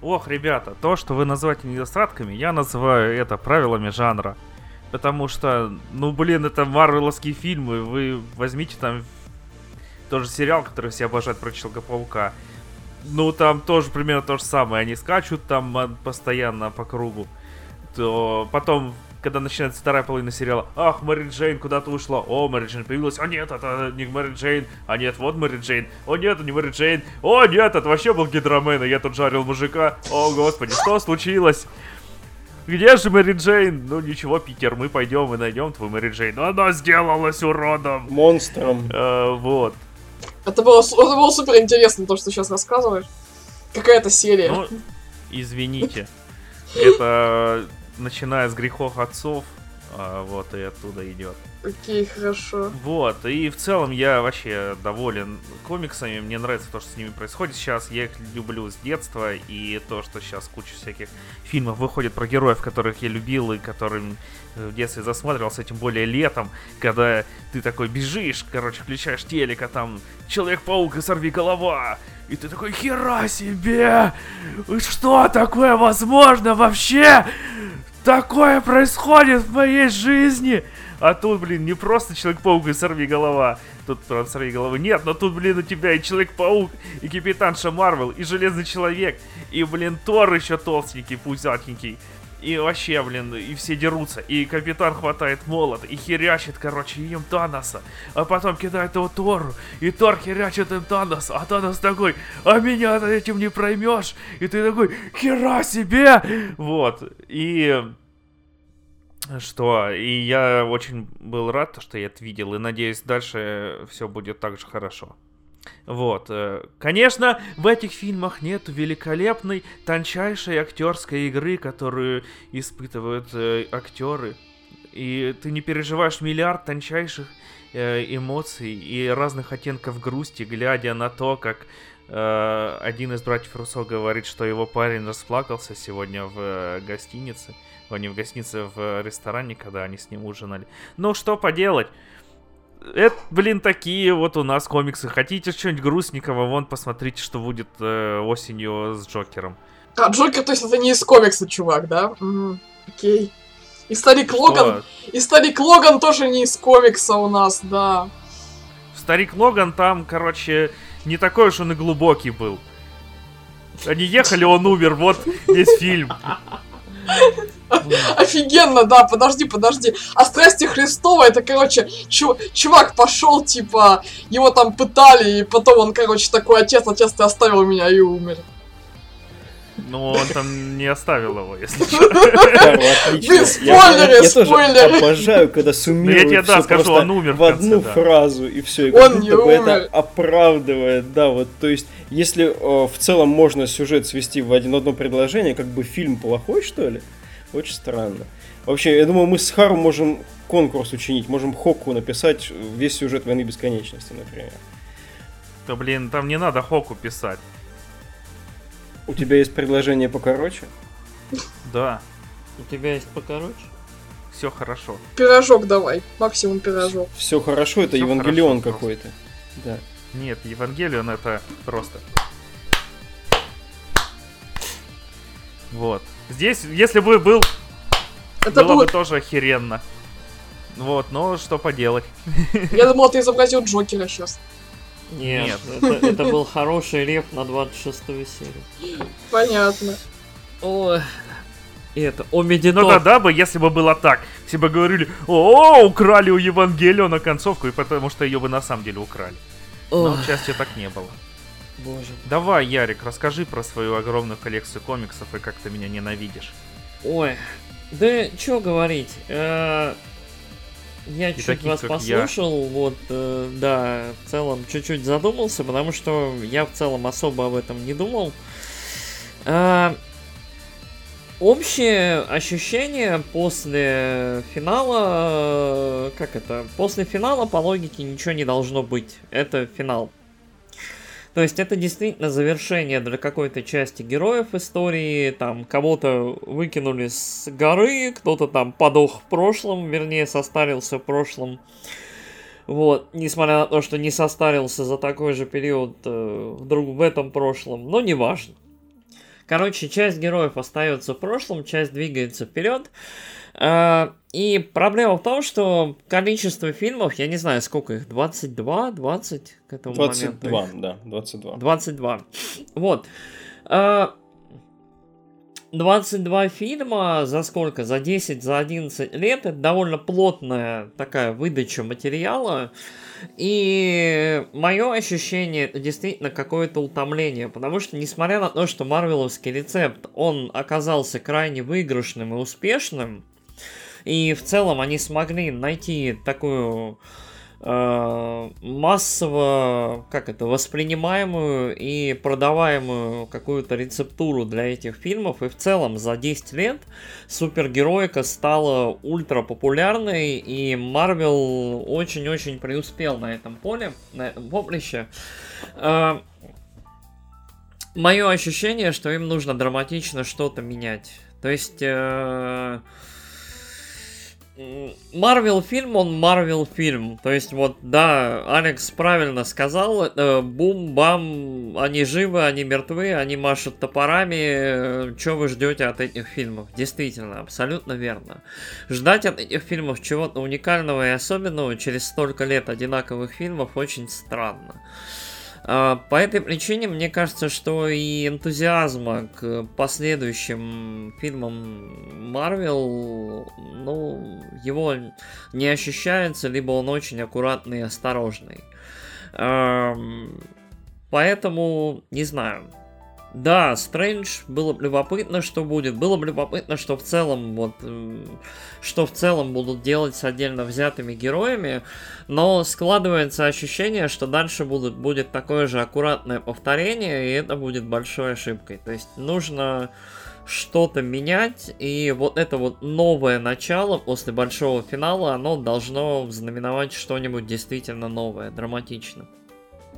Ох, ребята, то, что вы называете недостатками, я называю это правилами жанра. Потому что, ну блин, это марвеловские фильмы. Вы возьмите там тоже сериал, который все обожают про Человека-паука. Ну, там тоже примерно то же самое. Они скачут там а, постоянно по кругу. То потом, когда начинается вторая половина сериала, ах, Мэри Джейн куда-то ушла, о, Мэри Джейн появилась, а нет, это не Мэри Джейн, а нет, вот Мэри Джейн, о нет, это не Мэри Джейн, о нет, это вообще был Гидромен, и я тут жарил мужика, о господи, что случилось? Где же Мэри Джейн? Ну ничего, Питер, мы пойдем и найдем твою Мэри Джейн. Но она сделалась уродом. Монстром. Э, вот. Это было, это было супер интересно, то, что ты сейчас рассказываешь. Какая-то серия. Ну, извините. Это начиная с грехов отцов, а, вот и оттуда идет. Окей, хорошо. Вот, и в целом я вообще доволен комиксами, мне нравится то, что с ними происходит сейчас, я их люблю с детства, и то, что сейчас куча всяких фильмов выходит про героев, которых я любил и которым в детстве засматривался, тем более летом, когда ты такой бежишь, короче, включаешь телек, а там Человек-паук и сорви голова, и ты такой, хера себе! Что такое возможно вообще? Такое происходит в моей жизни! А тут, блин, не просто Человек-паук и сорви голова. Тут, правда, сорви головы нет, но тут, блин, у тебя и Человек-паук, и Капитанша Марвел, и Железный Человек, и, блин, Тор еще толстенький, пузатенький. И вообще, блин, и все дерутся. И капитан хватает молот и херячит, короче, им Таноса. А потом кидает его Тору. И Тор херячит им Таноса. А Танос такой, а меня этим не проймешь. И ты такой, хера себе! Вот. И что, и я очень был рад, что я это видел, и надеюсь, дальше все будет так же хорошо. Вот. э, Конечно, в этих фильмах нет великолепной, тончайшей актерской игры, которую испытывают э, актеры. И ты не переживаешь миллиард тончайших э, эмоций и разных оттенков грусти, глядя на то, как э, один из братьев Руссо говорит, что его парень расплакался сегодня в гостинице. О, не в гостинице, в ресторане, когда они с ним ужинали. Ну, что поделать? Это, блин, такие вот у нас комиксы. Хотите что-нибудь грустненького? Вон, посмотрите, что будет э, осенью с Джокером. А, Джокер, то есть это не из комикса, чувак, да? Мгм, Окей. И Старик Логан, Что? и Старик Логан тоже не из комикса у нас, да. Старик Логан там, короче, не такой уж он и глубокий был. Они ехали, он умер, вот весь фильм. *laughs* Офигенно, да, подожди, подожди. А страсти Христова, это, короче, чу- чувак пошел, типа, его там пытали, и потом он, короче, такой, отец, отец, ты оставил меня и умер. Но он там не оставил его, если что. Отлично. Блин, спойлеры, я, я спойлеры. обожаю, когда суммируют тебе, да, всё скажу, он умер в одну фразу и все. И Он не умер. это оправдывает, да, вот, то есть, если в целом можно сюжет свести в один одно предложение, как бы фильм плохой, что ли? Очень странно. Вообще, я думаю, мы с Хару можем конкурс учинить, можем Хоку написать весь сюжет Войны Бесконечности, например. Да блин, там не надо Хоку писать. У тебя есть предложение покороче? Да, У тебя есть покороче? все хорошо. Пирожок давай, максимум пирожок. Все хорошо, это Всё Евангелион хорошо какой-то. Да. Нет, Евангелион это просто. Вот. Здесь, если бы был, Это было было... бы тоже охеренно. Вот, но что поделать. Я думал, ты изобразил Джокера сейчас. Нет, Это, это был хороший реф на 26 серию. Понятно. И это, о, Медитор. Ну тогда бы, если бы было так, все бы говорили, о, украли у Евангелиона концовку, и потому что ее бы на самом деле украли. Но, к счастью, так не было. боже. Давай, Ярик, расскажи про свою огромную коллекцию комиксов и как ты меня ненавидишь. Ой, да что говорить. Я чуть таких, вас как я. послушал, вот, э, да, в целом чуть-чуть задумался, потому что я в целом особо об этом не думал. Э, Общее ощущение после финала, э, как это, после финала по логике ничего не должно быть. Это финал. То есть это действительно завершение для какой-то части героев истории. Там кого-то выкинули с горы, кто-то там подох в прошлом, вернее состарился в прошлом. Вот, несмотря на то, что не состарился за такой же период э, вдруг в этом прошлом, но неважно. Короче, часть героев остается в прошлом, часть двигается вперед. А, И проблема в том, что количество фильмов, я не знаю, сколько их, 22, 20 к этому моменту. 22, да, 22. 22. Вот. А, 22 фильма за сколько? За 10, за 11 лет. Это довольно плотная такая выдача материала. И мое ощущение действительно какое-то утомление. Потому что, несмотря на то, что марвеловский рецепт, он оказался крайне выигрышным и успешным. И в целом они смогли найти такую э, массово, как это, воспринимаемую и продаваемую какую-то рецептуру для этих фильмов. И в целом за 10 лет супергероика стала ультра популярной, и Марвел очень-очень преуспел на этом поле, на этом поприще. Э, Мое ощущение, что им нужно драматично что-то менять. То есть... э, Марвел фильм, он Марвел фильм. То есть вот, да, Алекс правильно сказал, это бум-бам, они живы, они мертвы, они машут топорами. Что вы ждете от этих фильмов? Действительно, абсолютно верно. Ждать от этих фильмов чего-то уникального и особенного через столько лет одинаковых фильмов очень странно. А, по этой причине мне кажется, что и энтузиазма к последующим фильмам Марвел, ну, его не ощущается, либо он очень аккуратный и осторожный. Поэтому, не знаю, да, Стрэндж, было бы любопытно, что будет. Было бы любопытно, что в целом вот, что в целом будут делать с отдельно взятыми героями, но складывается ощущение, что дальше будут, будет такое же аккуратное повторение, и это будет большой ошибкой. То есть нужно что-то менять, и вот это вот новое начало после большого финала, оно должно знаменовать что-нибудь действительно новое, драматично.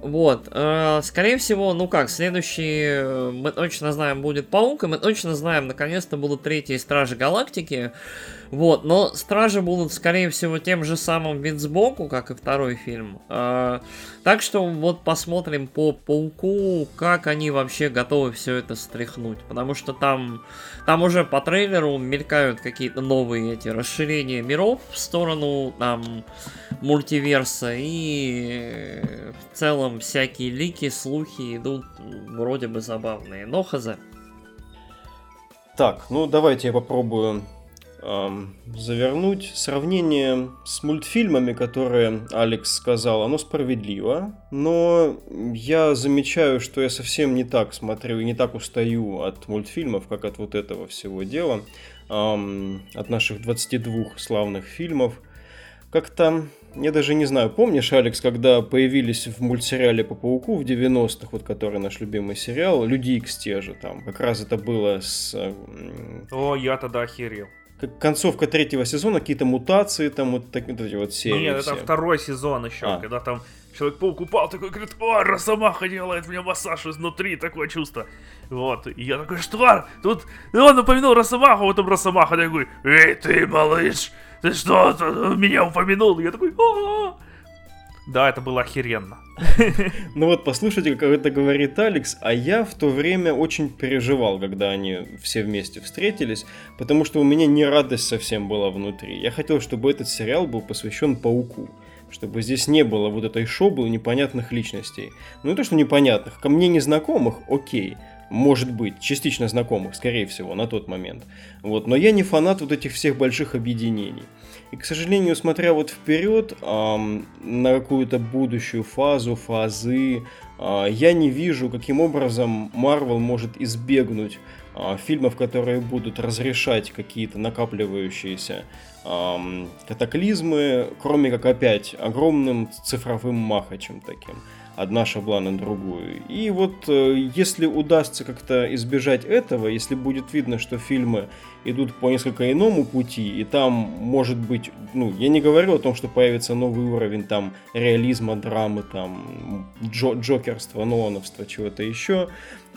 Вот, э, скорее всего, ну как, следующий, э, мы точно знаем, будет Паук, и мы точно знаем, наконец-то будут третьи Стражи Галактики. Вот, но Стражи будут, скорее всего, тем же самым вид сбоку, как и второй фильм. Э, так что вот посмотрим по Пауку, как они вообще готовы все это стряхнуть. Потому что там, там уже по трейлеру мелькают какие-то новые эти расширения миров в сторону там мультиверса, и в целом всякие лики, слухи идут вроде бы забавные. Но хз. Так, ну давайте я попробую завернуть. Сравнение с мультфильмами, которые Алекс сказал, оно справедливо, но я замечаю, что я совсем не так смотрю и не так устаю от мультфильмов, как от вот этого всего дела, от наших 22 славных фильмов. Как-то я даже не знаю, помнишь, Алекс, когда появились в мультсериале по Пауку в 90-х, вот который наш любимый сериал, Люди Икс те же там, как раз это было с... О, я тогда охерел. Как концовка третьего сезона, какие-то мутации там, вот, так, вот эти вот серии Нет, все. это второй сезон еще, а. когда там Человек-паук упал, такой говорит, о, Росомаха делает мне массаж изнутри, такое чувство. Вот, и я такой, что? Тут он упомянул Росомаху, вот там Росомаха такой, эй, ты, малыш, ты что, меня упомянул? И я такой, о да, это было охеренно. *laughs* Ну вот, послушайте, как это говорит Алекс, а я в то время очень переживал, когда они все вместе встретились, потому что у меня не радость совсем была внутри. Я хотел, чтобы этот сериал был посвящен Пауку чтобы здесь не было вот этой шоблы непонятных личностей. Ну, не то, что непонятных, ко мне незнакомых, окей, может быть, частично знакомых, скорее всего, на тот момент. Вот, но я не фанат вот этих всех больших объединений. И, к сожалению, смотря вот вперед эм, на какую-то будущую фазу, фазы, э, я не вижу, каким образом Marvel может избегнуть э, фильмов, которые будут разрешать какие-то накапливающиеся эм, катаклизмы, кроме как опять огромным цифровым махачем таким одна шабла на другую. И вот э, если удастся как-то избежать этого, если будет видно, что фильмы идут по несколько иному пути, и там может быть, ну, я не говорю о том, что появится новый уровень там реализма, драмы, там, джо джокерства, нолановства, чего-то еще,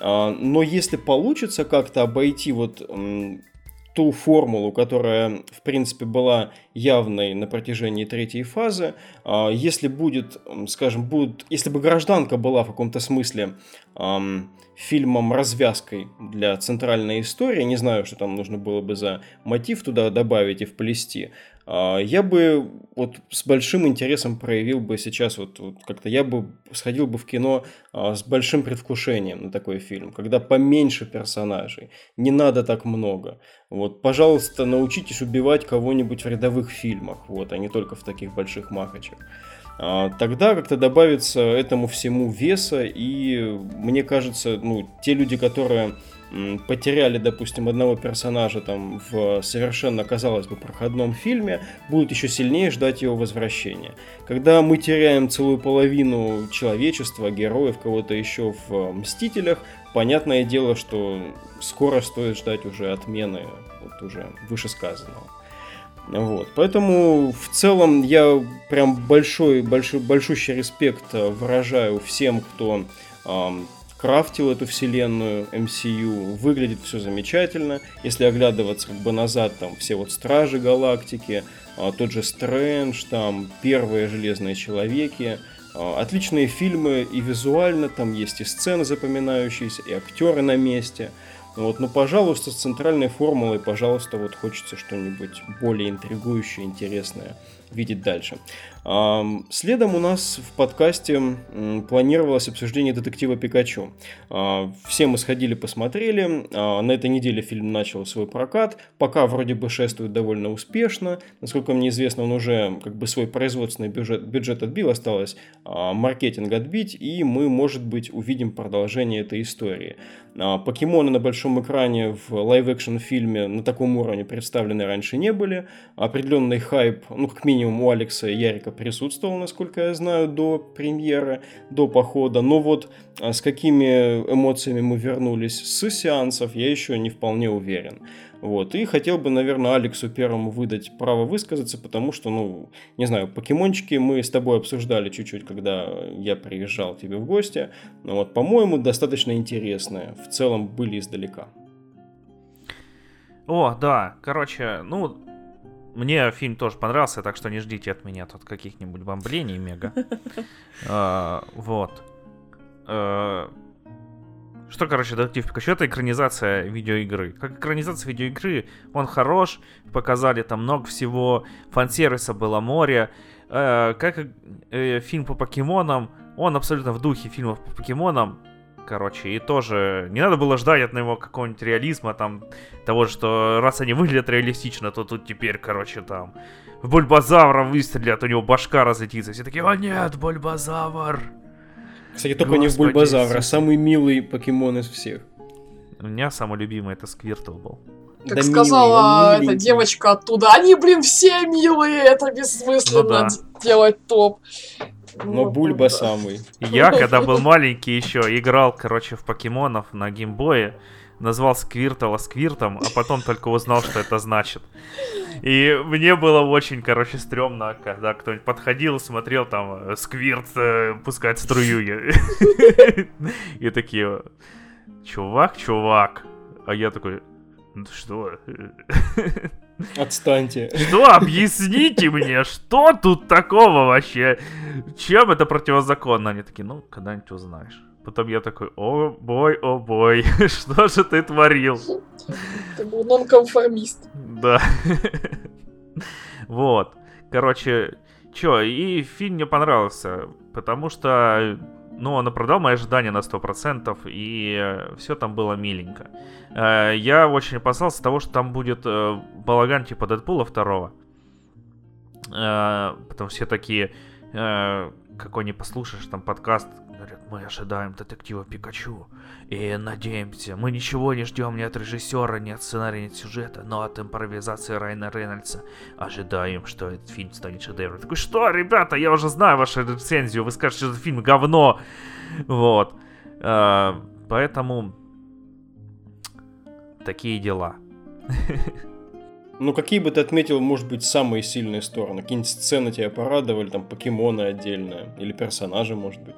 а, но если получится как-то обойти вот ту формулу, которая, в принципе, была явной на протяжении третьей фазы. А, если будет, скажем, будет, если бы «Гражданка» была в каком-то смысле эм, фильмом-развязкой для центральной истории, не знаю, что там нужно было бы за мотив туда добавить и вплести, я бы вот с большим интересом проявил бы сейчас вот, вот как-то я бы сходил бы в кино а, с большим предвкушением на такой фильм, когда поменьше персонажей, не надо так много. Вот, пожалуйста, научитесь убивать кого-нибудь в рядовых фильмах, вот, а не только в таких больших махачах. А, тогда как-то добавится этому всему веса, и мне кажется, ну, те люди, которые потеряли, допустим, одного персонажа там в совершенно, казалось бы, проходном фильме, будут еще сильнее ждать его возвращения. Когда мы теряем целую половину человечества, героев, кого-то еще в «Мстителях», понятное дело, что скоро стоит ждать уже отмены вот уже вышесказанного. Вот. Поэтому в целом я прям большой, большой, большущий респект выражаю всем, кто крафтил эту вселенную MCU, выглядит все замечательно. Если оглядываться как бы назад, там все вот Стражи Галактики, а, тот же Стрэндж, там первые Железные Человеки, а, отличные фильмы и визуально, там есть и сцены запоминающиеся, и актеры на месте. Вот, ну, пожалуйста, с центральной формулой, пожалуйста, вот хочется что-нибудь более интригующее, интересное видеть дальше. Следом у нас в подкасте планировалось обсуждение детектива Пикачу. А, Все мы сходили, посмотрели. А, На этой неделе фильм начал свой прокат. Пока вроде бы шествует довольно успешно. Насколько мне известно, он уже как бы свой производственный бюджет, бюджет отбил, осталось а, маркетинг отбить, и мы, может быть, увидим продолжение этой истории. Покемоны на большом экране в live-action фильме на таком уровне представлены раньше не были. Определенный хайп, ну, как минимум, у Алекса Ярика присутствовал, насколько я знаю, до премьеры, до похода. Но вот а, с какими эмоциями мы вернулись с сеансов, я еще не вполне уверен. Вот. И хотел бы, наверное, Алексу первому выдать право высказаться, потому что, ну, не знаю, покемончики мы с тобой обсуждали чуть-чуть, когда я приезжал к тебе в гости. Ну, вот, по-моему, достаточно интересные. В целом были издалека. О, да, короче, ну, мне фильм тоже понравился, так что не ждите от меня тут каких-нибудь бомблений мега. *laughs* А, Вот. Э, Что, короче, Детектив Пикачу, это экранизация видеоигры. Как экранизация видеоигры, он хорош, показали там много всего, фан-сервиса было море. Э, Как э, фильм по покемонам, он абсолютно в духе фильмов по покемонам. Короче, и тоже не надо было ждать от него какого-нибудь реализма, там, того, что раз они выглядят реалистично, то тут теперь, короче, там, в Бульбазавра выстрелят, у него башка разлетится. Все такие, о нет, Бульбазавр! Кстати, только не в Господи, Бульбазавра, самый милый покемон из всех. У меня самый любимый это Сквиртл был. Как Да сказала милый, эта миленький. девочка оттуда, они, блин, все милые, это бессмысленно Ну да. делать топ. Но Вот, Бульба самый. Я, *laughs* когда был маленький еще, играл, короче, в покемонов на геймбое, назвал Сквиртла Сквиртом, а потом только узнал, что это значит. И мне было очень, короче, стрёмно, когда кто-нибудь подходил, смотрел там, э, Сквирт э, пускает струю. *laughs* И- такие, чувак, чувак. А я такой, «Ну что? Отстаньте. Что? Объясните мне, что тут такого вообще? Чем это противозаконно? Они такие, ну, когда-нибудь узнаешь. Потом я такой, о бой, о бой, *laughs* что же ты творил? Ты был нонконформист. Да. Вот. Короче, чё, и фильм мне понравился, потому что, ну, он оправдал мои ожидания на 100%, и все там было миленько. Э, Я очень опасался того, что там будет э, балаган типа Дэдпула второго. Э, Потому все такие, э, какой не послушаешь там подкаст, говорят, мы ожидаем детектива Пикачу и надеемся, мы ничего не ждем ни от режиссера, ни от сценария, ни от сюжета, но от импровизации Райана Рейнольдса ожидаем, что этот фильм станет шедевром. Такой, что, ребята, я уже знаю вашу рецензию, вы скажете, что этот фильм говно. Вот. Э, Поэтому такие дела. *laughs* Ну, какие бы ты отметил, может быть, самые сильные стороны? Какие-нибудь сцены тебя порадовали, там, покемоны отдельно? Или персонажи, может быть?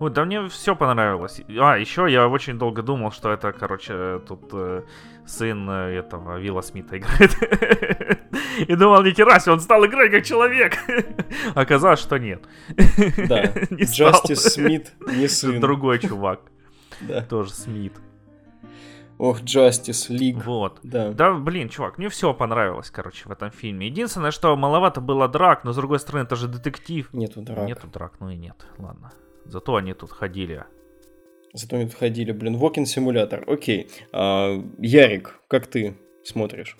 Вот, да мне все понравилось. А, еще я очень долго думал, что это, короче, тут э, сын э, этого Вилла Смита играет. *laughs* И думал, ни хера себе, он стал играть как человек. *laughs* Оказалось, что нет. Да, *laughs* Не. Джастис Смит не сын. Другой чувак, тоже Смит. Ох, Джастис Лиг. Вот. Да. Да, блин, чувак, мне все понравилось, короче, в этом фильме. Единственное, что маловато было драк, но с другой стороны, это же детектив. Нету драк. Нету драк, ну и нет, ладно. Зато они тут ходили. Зато они тут ходили, блин, Walking симулятор. Окей. А, Ярик, как ты смотришь?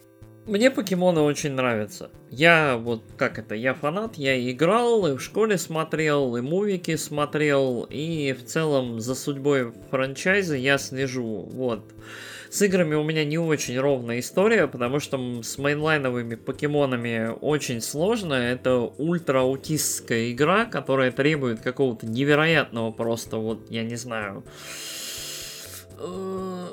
Мне покемоны очень нравятся. Я вот как это, я фанат, я играл, и в школе смотрел, и мувики смотрел, и в целом за судьбой франчайза я слежу. Вот. С играми у меня не очень ровная история, потому что с мейнлайновыми покемонами очень сложно. Это ультра-аутистская игра, которая требует какого-то невероятного просто, вот, я не знаю, э,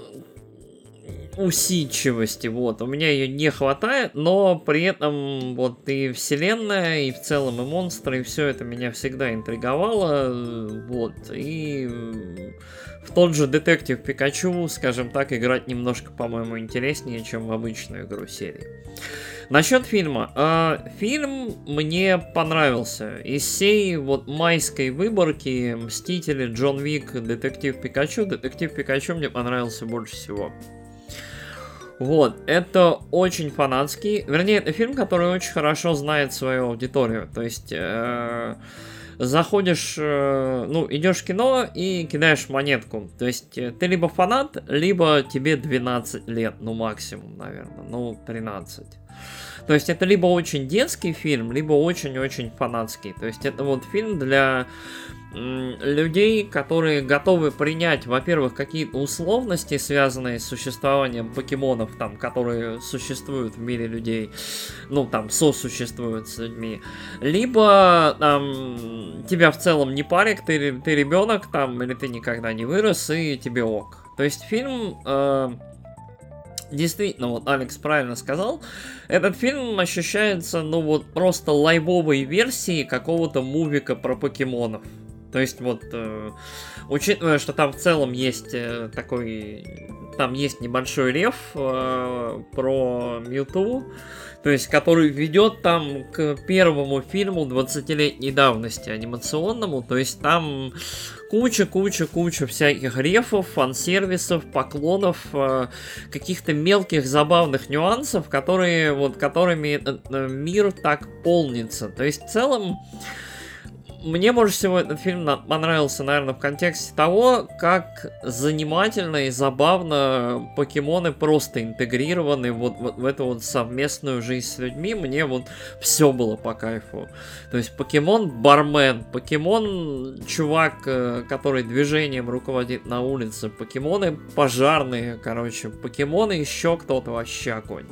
усидчивости, вот, у меня ее не хватает, но при этом вот и вселенная, и в целом и монстры, и все это меня всегда интриговало, вот, и в тот же детектив Пикачу, скажем так, играть немножко, по-моему, интереснее, чем в обычную игру серии. Насчет фильма. А, фильм мне понравился. Из всей вот майской выборки Мстители, Джон Вик, Детектив Пикачу, Детектив Пикачу мне понравился больше всего. Вот, это очень фанатский, вернее, это фильм, который очень хорошо знает свою аудиторию. То есть, э, заходишь, э, ну, идешь в кино и кидаешь монетку. То есть, э, ты либо фанат, либо тебе 12 лет, ну, максимум, наверное, ну, 13. То есть это либо очень детский фильм, либо очень-очень фанатский. То есть это вот фильм для людей, которые готовы принять, во-первых, какие-то условности, связанные с существованием покемонов, там, которые существуют в мире людей, ну, там, сосуществуют с людьми, либо там, тебя в целом не парик, ты, ты ребенок, там, или ты никогда не вырос, и тебе ок. То есть фильм э, действительно, вот Алекс правильно сказал, этот фильм ощущается, ну вот, просто лайбовой версией какого-то мувика про покемонов. То есть вот, э, учитывая, что там в целом есть э, такой, там есть небольшой реф э, про Мьюту, то есть который ведет там к первому фильму 20-летней давности анимационному, то есть там куча-куча-куча всяких рефов, фан-сервисов, поклонов, э, каких-то мелких забавных нюансов, которые вот которыми э, мир так полнится. То есть в целом мне больше всего этот фильм понравился, наверное, в контексте того, как занимательно и забавно покемоны просто интегрированы вот, вот в эту вот совместную жизнь с людьми. Мне вот все было по кайфу. То есть покемон бармен, покемон чувак, э, который движением руководит на улице, покемоны пожарные, короче, покемоны еще кто-то вообще огонь.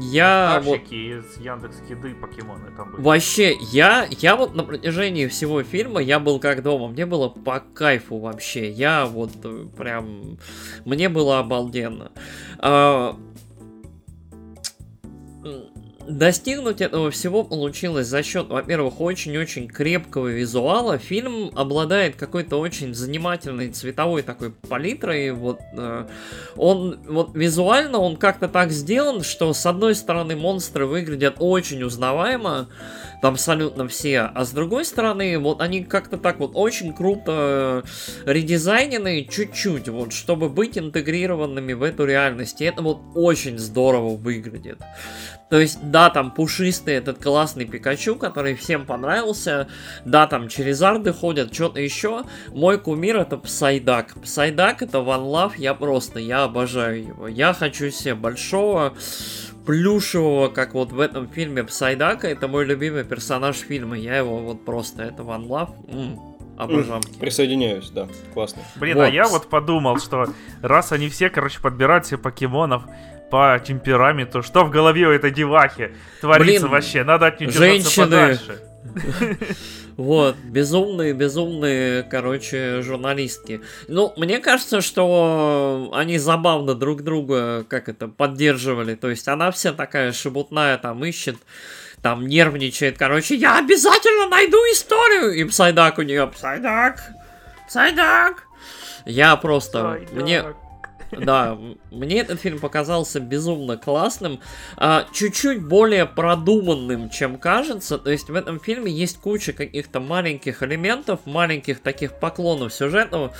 Я вот... из Яндекс Еды покемоны там были. Вообще, я, я вот на протяжении всего фильма, я был как дома, мне было по кайфу вообще, я вот э, прям, мне было обалденно. А, Достигнуть этого всего получилось за счет, во-первых, очень-очень крепкого визуала. Фильм обладает какой-то очень занимательной цветовой такой палитрой. Вот э, он вот визуально он как-то так сделан, что с одной стороны монстры выглядят очень узнаваемо, абсолютно все, а с другой стороны вот они как-то так вот очень круто редизайнены чуть-чуть, вот чтобы быть интегрированными в эту реальность. И это вот очень здорово выглядит. То есть, да, там пушистый этот классный Пикачу, который всем понравился. Да, там Чаризарды ходят, что-то еще. Мой кумир это Псайдак. Псайдак это One Love, я просто, я обожаю его. Я хочу себе большого плюшевого, как вот в этом фильме Псайдака. Это мой любимый персонаж фильма. Я его вот просто, это One Love. М-м. Обожамки. Присоединяюсь, да, классно. Блин, а вот. а я вот подумал, что раз они все, короче, подбирают себе покемонов, по темпераменту. Что в голове у этой девахи творится Блин, вообще? Надо от нее женщины... подальше. *laughs* Вот, безумные, безумные, короче, журналистки. Ну, мне кажется, что они забавно друг друга, как это, поддерживали. То есть она вся такая шебутная, там, ищет, там, нервничает. Короче, я обязательно найду историю. И Псайдак у нее, Псайдак, Псайдак. Я просто, Псайдак. мне, да, мне этот фильм показался безумно классным, а, чуть-чуть более продуманным, чем кажется. То есть в этом фильме есть куча каких-то маленьких элементов, маленьких таких поклонов сюжетного,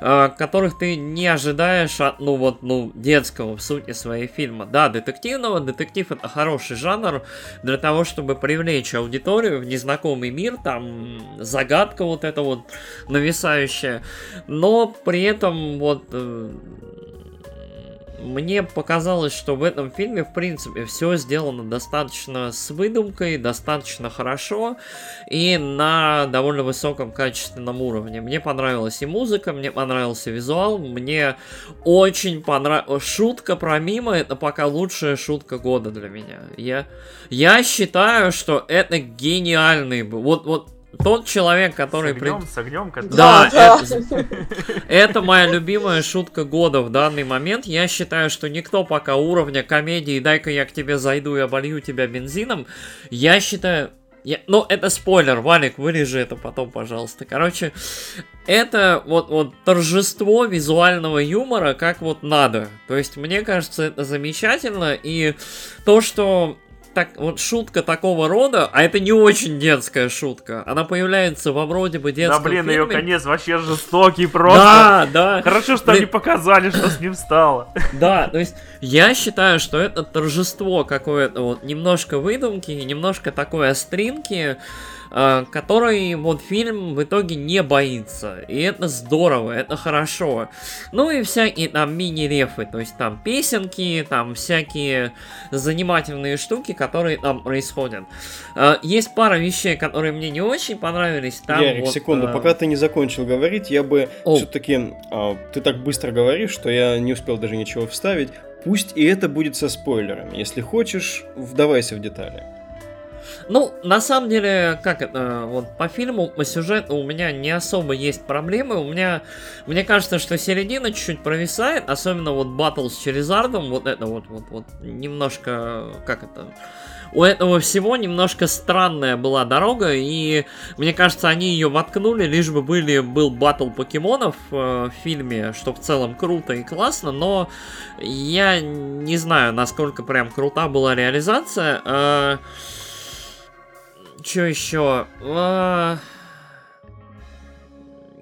а, которых ты не ожидаешь от, ну вот, ну, детского в сути своей фильма. Да, детективного, детектив это хороший жанр для того, чтобы привлечь аудиторию в незнакомый мир, там загадка вот эта вот нависающая, но при этом вот э, мне показалось, что в этом фильме, в принципе, все сделано достаточно с выдумкой, достаточно хорошо и на довольно высоком качественном уровне. Мне понравилась и музыка, мне понравился визуал, мне очень понравилась... Шутка про мимо это пока лучшая шутка года для меня. Я, я считаю, что это гениальный был. Вот, вот тот человек, который... С огнем, при... с огнем, который... Да, да. Это, *laughs* это моя любимая шутка года в данный момент. Я считаю, что никто пока уровня комедии «Дай-ка я к тебе зайду и оболью тебя бензином», я считаю... Я, ну, это спойлер, Валик, вырежи это потом, пожалуйста. Короче, это вот, вот торжество визуального юмора, как вот надо. То есть, мне кажется, это замечательно. И то, что так, вот шутка такого рода, а это не очень детская шутка. Она появляется во вроде бы детском Да блин, фильме. ее конец вообще жестокий просто. Да, да. Хорошо, что Блин. они показали, что с ним стало. Да, то есть я считаю, что это торжество какое-то вот немножко выдумки, немножко такой остринки, который вот фильм в итоге не боится. И это здорово, это хорошо. Ну и всякие там мини-рефы, то есть там песенки, там всякие занимательные штуки, которые там происходят. Э, есть пара вещей, которые мне не очень понравились. Там Ярик, вот, секунду, э, пока ты не закончил говорить, я бы О. все-таки... ты так быстро говоришь, что я не успел даже ничего вставить. Пусть и это будет со спойлерами. Если хочешь, вдавайся в детали. Ну, на самом деле, как это, вот по фильму, по сюжету у меня не особо есть проблемы. У меня, мне кажется, что середина чуть-чуть провисает, особенно вот батл с Черезардом, вот это вот, вот, вот, немножко, как это, у этого всего немножко странная была дорога, и мне кажется, они ее воткнули, лишь бы были, был батл покемонов э, в фильме, что в целом круто и классно, но я не знаю, насколько прям крута была реализация. Э, Че еще? А,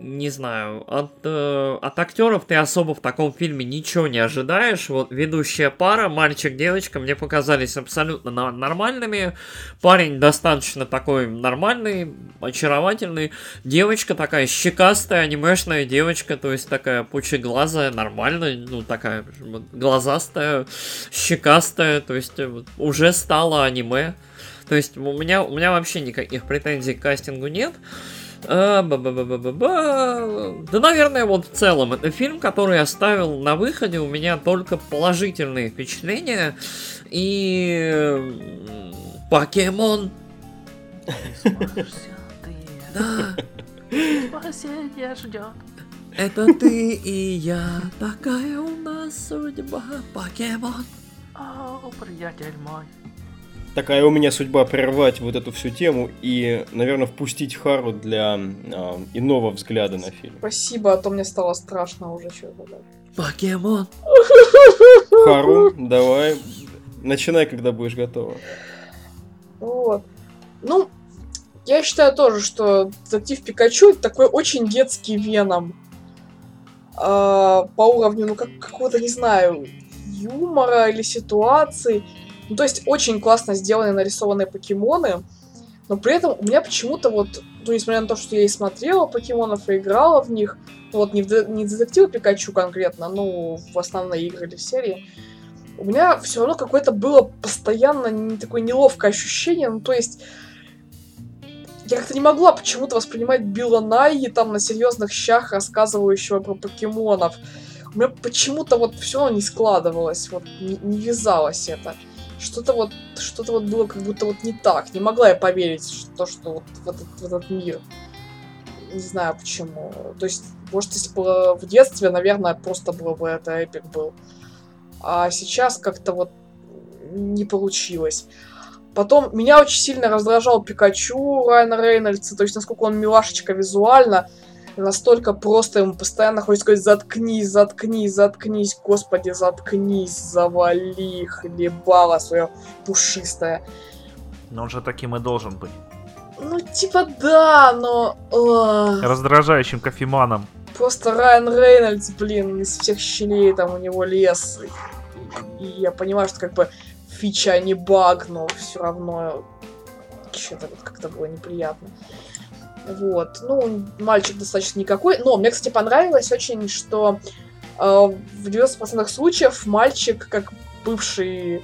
Не знаю. От, э, от актеров ты особо в таком фильме ничего не ожидаешь. Вот ведущая пара, мальчик-девочка, мне показались абсолютно на- нормальными. Парень достаточно такой нормальный, очаровательный. Девочка такая щекастая, анимешная девочка, то есть такая пучеглазая, нормальная, ну такая вот глазастая, щекастая, то есть э, вот уже стала аниме. То есть у меня, у меня вообще никаких претензий к кастингу нет. А, ба-ба-ба-ба-ба. Да, наверное, вот в целом это фильм, который оставил на выходе у меня только положительные впечатления. И... Покемон. Да, Спасение ждет. это ты и я, такая у нас судьба, покемон. О, приятель мой. Такая у меня судьба прервать вот эту всю тему и, наверное, впустить Хару для а, иного взгляда на фильм. Спасибо, а то мне стало страшно уже что-то. Покемон. Хару, давай, начинай, когда будешь готова. Вот. Ну, я считаю тоже, что детектив Пикачу это такой очень детский веном. А, по уровню, ну, как, какого-то, не знаю, юмора или ситуации. Ну, то есть очень классно сделаны нарисованные покемоны. Но при этом у меня почему-то вот, ну, несмотря на то, что я и смотрела покемонов, и играла в них, ну, вот не в, не детектив Пикачу конкретно, ну, в основные игры или в серии, у меня все равно какое-то было постоянно не- такое неловкое ощущение, ну, то есть я как-то не могла почему-то воспринимать Билла Найи там на серьезных щах, рассказывающего про покемонов. У меня почему-то вот все не складывалось, вот не, не вязалось это. Что-то вот, что-то вот было как будто вот не так. Не могла я поверить в то, что вот в этот, в этот мир. Не знаю почему. То есть, может, если было в детстве, наверное, просто было бы это эпик был. А сейчас как-то вот не получилось. Потом меня очень сильно раздражал Пикачу Райана Рейнольдса, то есть насколько он милашечка визуально, настолько просто ему постоянно хочется сказать «заткнись, заткнись, заткнись, господи, заткнись, завали, хлебало свое пушистое». Но он же таким и должен быть. Ну, типа да, но... Раздражающим кофеманом. Просто Райан Рейнольдс, блин, из всех щелей там у него лес. И, и я понимаю, что как бы фича, не баг, но все равно что-то вот как-то было неприятно. Вот. Ну, мальчик достаточно никакой. Но мне, кстати, понравилось очень, что э, в 90% случаев мальчик, как бывший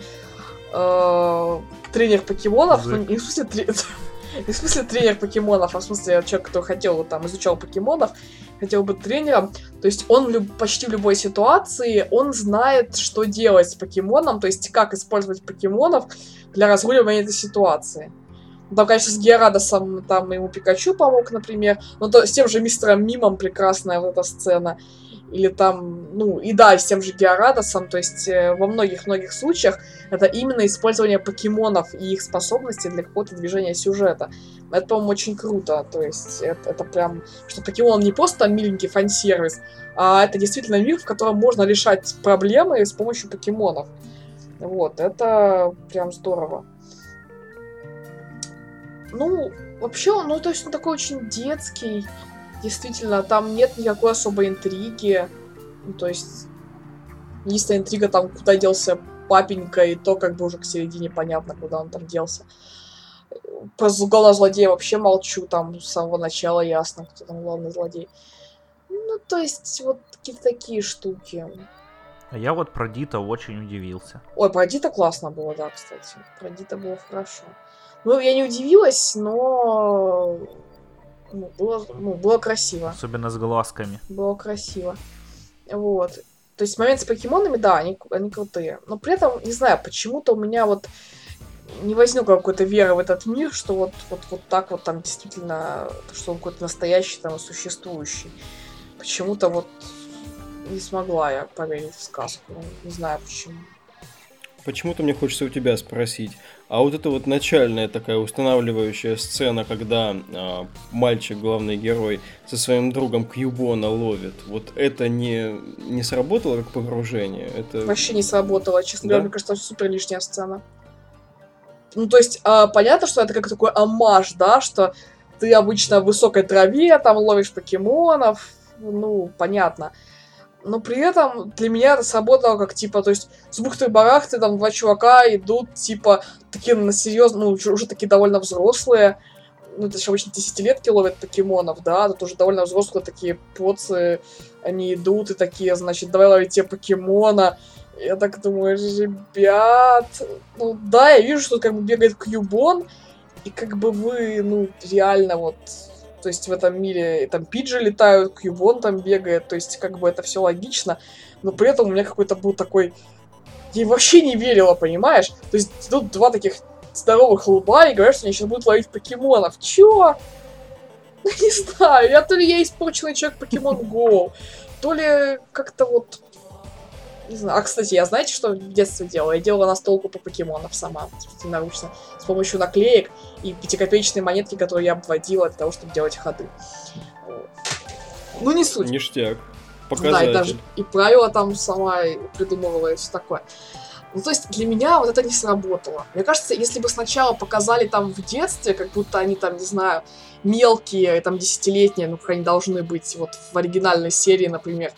э, тренер покемонов, ну, не в смысле, тре- *laughs* не в смысле тренер покемонов, а в смысле человек, который хотел, там, изучал покемонов, хотел быть тренером, то есть он люб- почти в любой ситуации, он знает, что делать с покемоном, то есть как использовать покемонов для разруливания этой ситуации. Ну, Там, конечно, с Герадосом там ему Пикачу помог, например, но то, с тем же мистером Мимом прекрасная вот эта сцена. Или там, ну, и да, с тем же Георадосом, то есть э, во многих-многих случаях это именно использование покемонов и их способностей для какого-то движения сюжета. Это, по-моему, очень круто, то есть это, это прям, что покемон не просто миленький фан-сервис, а это действительно мир, в котором можно решать проблемы с помощью покемонов. Вот, это прям здорово. Ну, вообще, он, ну, то есть он такой очень детский. Действительно, там нет никакой особой интриги. Ну, то есть, единственная интрига там, куда делся папенька, и то как бы уже к середине понятно, куда он там делся. Про главного злодея вообще молчу, там с самого начала ясно, кто там главный злодей. Ну, то есть, вот какие-то такие штуки. А я вот про Дита очень удивился. Ой, про Дита классно было, да, кстати. Про Дита было хорошо. Ну, я не удивилась, но ну, было, ну, было красиво. Особенно с глазками. Было красиво. Вот. То есть момент с покемонами, да, они, они крутые. Но при этом, не знаю, почему-то у меня вот не возникла какой-то веры в этот мир, что вот, вот, вот так вот там действительно, что он какой-то настоящий там и существующий. Почему-то вот не смогла я поверить в сказку. Не знаю почему. Почему-то мне хочется у тебя спросить, а вот эта вот начальная такая устанавливающая сцена, когда а, мальчик, главный герой, со своим другом Кьюбона ловит, вот это не, не сработало как погружение? Это... Вообще не сработало, честно да? говоря, мне кажется, супер лишняя сцена. Ну, то есть, а, понятно, что это как такой амаш, да, что ты обычно в высокой траве там ловишь покемонов, ну, понятно но при этом для меня это сработало как, типа, то есть с бухты-барахты там два чувака идут, типа, такие на серьезно, ну, уже, такие довольно взрослые, ну, это же обычно десятилетки ловят покемонов, да, тут уже довольно взрослые такие поцы, они идут и такие, значит, давай ловить тебе покемона. Я так думаю, ребят, ну да, я вижу, что как бы бегает Кьюбон, и как бы вы, ну, реально вот то есть в этом мире там пиджи летают, Кьюбон там бегает, то есть как бы это все логично, но при этом у меня какой-то был такой... Я вообще не верила, понимаешь? То есть тут два таких здоровых лба и говорят, что они сейчас будут ловить покемонов. Чё? *laughs* Не знаю, я то ли я испорченный человек Покемон Go, то ли как-то вот не знаю. А, кстати, я знаете, что в детстве делала? Я делала настолку по покемонов сама, наручно, с помощью наклеек и пятикопеечной монетки, которую я обводила для того, чтобы делать ходы. Ну, не суть. Ништяк. Показатель. Да, и даже и правила там сама придумывала и все такое. Ну, то есть для меня вот это не сработало. Мне кажется, если бы сначала показали там в детстве, как будто они там, не знаю, мелкие, там, десятилетние, ну, как они должны быть вот в оригинальной серии, например,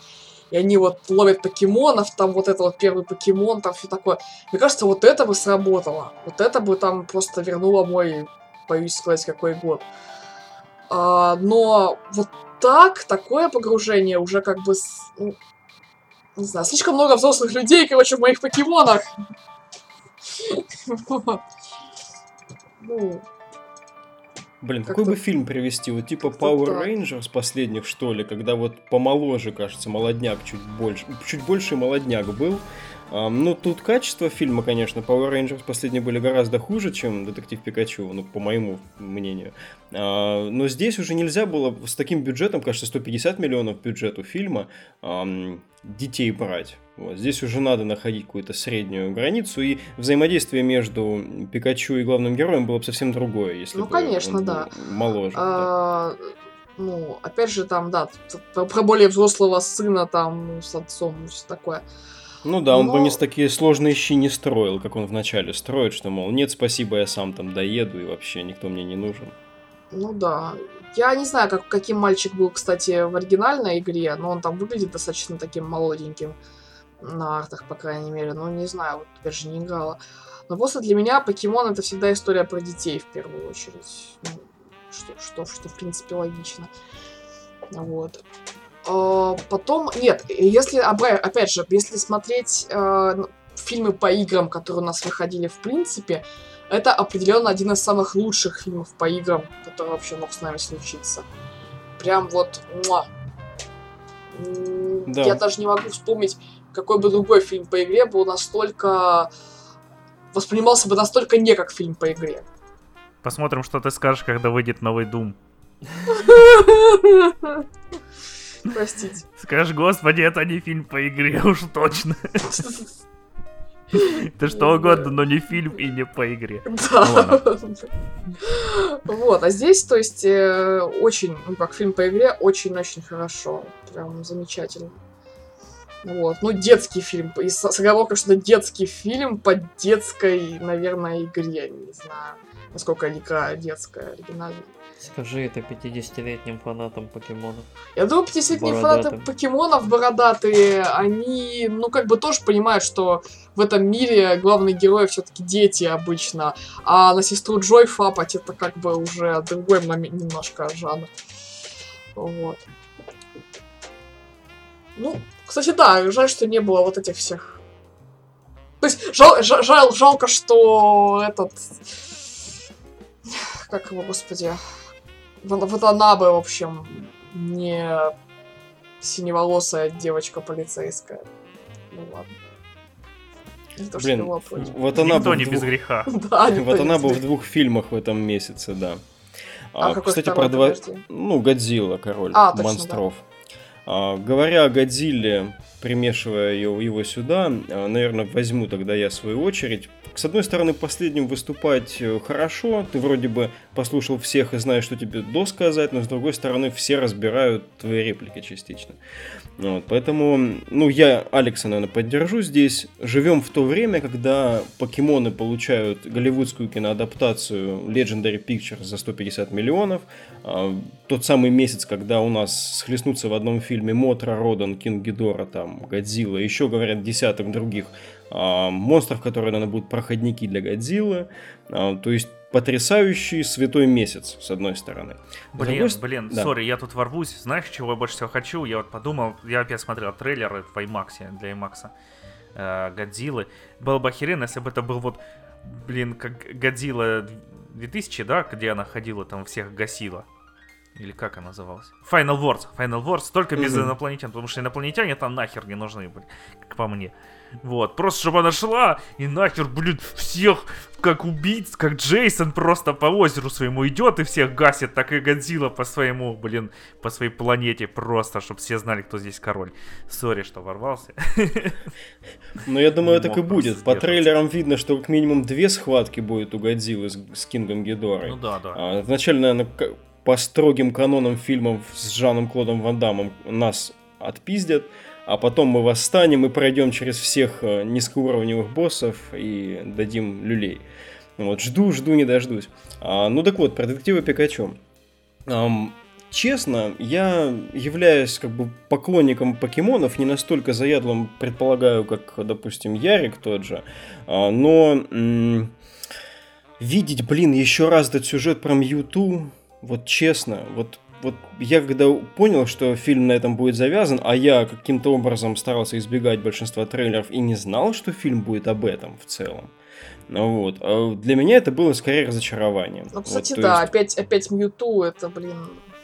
и они вот ловят покемонов, там вот это вот первый покемон, там все такое. Мне кажется, вот это бы сработало. Вот это бы там просто вернуло мой, боюсь сказать, какой год. А, но вот так, такое погружение уже как бы, ну, не знаю, слишком много взрослых людей, короче, в моих покемонах. *laughs* Ну, Блин, какой бы фильм привести? Вот типа Power так. Rangers последних, что ли, когда вот помоложе, кажется, молодняк чуть больше, чуть больше молодняк был. Ну, тут качество фильма, конечно, Power Rangers последние были гораздо хуже, чем Детектив Пикачу, ну, по моему мнению. А, но здесь уже нельзя было с таким бюджетом, кажется, 150 миллионов бюджету фильма, детей брать. Вот. Здесь уже надо находить какую-то среднюю границу, и взаимодействие между Пикачу и главным героем было бы совсем другое, если ну, бы конечно, он да. моложе. А, да. Ну, опять же, там, да, про более взрослого сына там с отцом и все такое. Ну да, он Но... бы не такие сложные щи не строил, как он вначале строит, что, мол, нет, спасибо, я сам там доеду, и вообще никто мне не нужен. Ну да. Я не знаю, как, каким мальчик был, кстати, в оригинальной игре, но он там выглядит достаточно таким молоденьким на артах, по крайней мере. Ну, не знаю, вот теперь же не играла. Но просто для меня покемон это всегда история про детей в первую очередь. Ну, что, что, что в принципе логично. Вот. А, потом, нет, если, опять же, если смотреть э, фильмы по играм, которые у нас выходили в принципе, это определенно один из самых лучших фильмов по играм, который вообще мог с нами случиться. Прям вот, муа. Да. Я даже не могу вспомнить, какой бы другой фильм по игре был настолько... воспринимался бы настолько не как фильм по игре. Посмотрим, что ты скажешь, когда выйдет новый Doom. *laughs* Простите. Скажешь, господи, это не фильм по игре, *laughs* уж точно. Это что угодно, но не фильм и не по игре. Да. Вот, а здесь, то есть, э, очень, ну, как фильм по игре, очень-очень хорошо. Прям замечательно. Вот. Ну, детский фильм. И с, с оговоркой, что это детский фильм по детской, наверное, игре. Не знаю, насколько игра детская, оригинальная. Скажи это 50-летним фанатам покемонов. Я думаю, 50-летние фанаты покемонов бородатые, они, ну, как бы тоже понимают, что в этом мире главные герои все-таки дети обычно, а на сестру Джой фапать это как бы уже другой момент, немножко жанр. Вот. Ну, кстати, да, жаль, что не было вот этих всех. То есть, жал, жа- жал- жалко, что этот... Как его, господи... Вот, она бы, в общем, не синеволосая девочка полицейская. Ну ладно. Не то, что Блин, была вот она Никто не без двух- греха. *laughs* Да, Вот она бы в двух фильмах в этом месяце, да. А какой кстати, второй, про два... подожди? Ну, Годзилла, король А, точно, монстров. А, говоря о Годзилле, примешивая его, его сюда, а, наверное, возьму тогда я свою очередь. С одной стороны, последним выступать э, хорошо, ты вроде бы послушал всех и знаешь, что тебе досказать, но с другой стороны, все разбирают твои реплики частично. Вот, поэтому, ну, я Алекса, наверное, поддержу здесь. Живем в то время, когда покемоны получают голливудскую киноадаптацию Legendary Pictures за 150 миллионов. А, Тот самый месяц, когда у нас схлестнутся в одном фильме Мотра, Родан, Кинг Гидора, там, Годзилла, еще, говорят, десяток других монстров, которые, наверное, будут проходники для Годзиллы. А, То есть потрясающий святой месяц, с одной стороны. Блин, другой блин, да. сори, я тут ворвусь. Знаешь, чего я больше всего хочу? Я вот подумал, я опять смотрел трейлеры в IMAX, для IMAX, э, Годзиллы. Было бы охеренно, если бы это был вот, блин, как Годзилла 2000, да, где она ходила, там всех гасила. Или как она называлась? Final Wars. Final Wars только без Мгм. инопланетян, потому что инопланетяне там нахер не нужны были, как по мне. Вот, просто чтобы она шла и нахер, блин, всех как убийц, как Джейсон просто по озеру своему идет и всех гасит, так и Годзилла по своему, блин, по своей планете просто, чтобы все знали, кто здесь король. Сори, что ворвался. Но я думаю, так и будет. По трейлерам видно, что как минимум две схватки будет у Годзиллы с, с Кингом Гидорой. Ну да, да. А, Вначале, наверное, к- по строгим канонам фильмов с Жаном Клодом Ван Дамом нас отпиздят, а потом мы восстанем и пройдем через всех э, низкоуровневых боссов и дадим люлей. Вот, жду, жду, не дождусь. А, ну так вот, про детектива Пикачу. Ам, честно, я являюсь как бы поклонником покемонов, не настолько заядлым, предполагаю, как, допустим, Ярик тот же, а, но м, видеть, блин, еще раз этот сюжет про Мьюту, вот честно, вот вот я когда понял, что фильм на этом будет завязан, а я каким-то образом старался избегать большинства трейлеров и не знал, что фильм будет об этом в целом. Ну Вот. а Для меня это было скорее разочарование. Ну, Вот, кстати, то да, есть- опять, опять Мьюту, это, блин...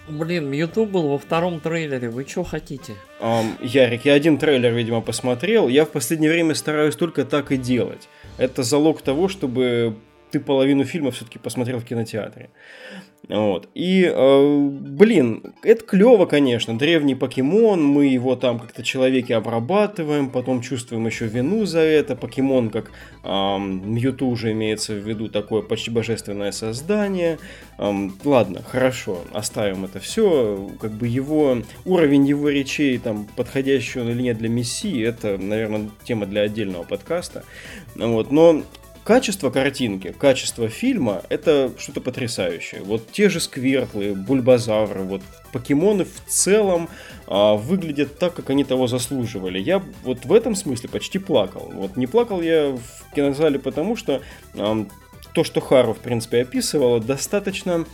Блин, Мьюту был во втором трейлере, вы что хотите? Ам, Ярик, я один трейлер, видимо, посмотрел. Я в последнее время стараюсь только так и делать. Это залог того, чтобы ты половину фильма все-таки посмотрел в кинотеатре. Вот. И, э, блин, это клево, конечно. Древний покемон, мы его там как-то человеки обрабатываем, потом чувствуем еще вину за это. Покемон, как ам, Мьюту уже имеется в виду, такое почти божественное создание. Ам, ладно, хорошо, оставим это все. Как бы его уровень его речей, там, подходящий он или нет для Мессии, это, наверное, тема для отдельного подкаста. Вот, но качество картинки, качество фильма – это что-то потрясающее. Вот те же сквертлы, бульбазавры, вот покемоны в целом а, выглядят так, как они того заслуживали. Я вот в этом смысле почти плакал. Вот не плакал я в кинозале, потому что ам, то, что Хару, в принципе, описывала, достаточно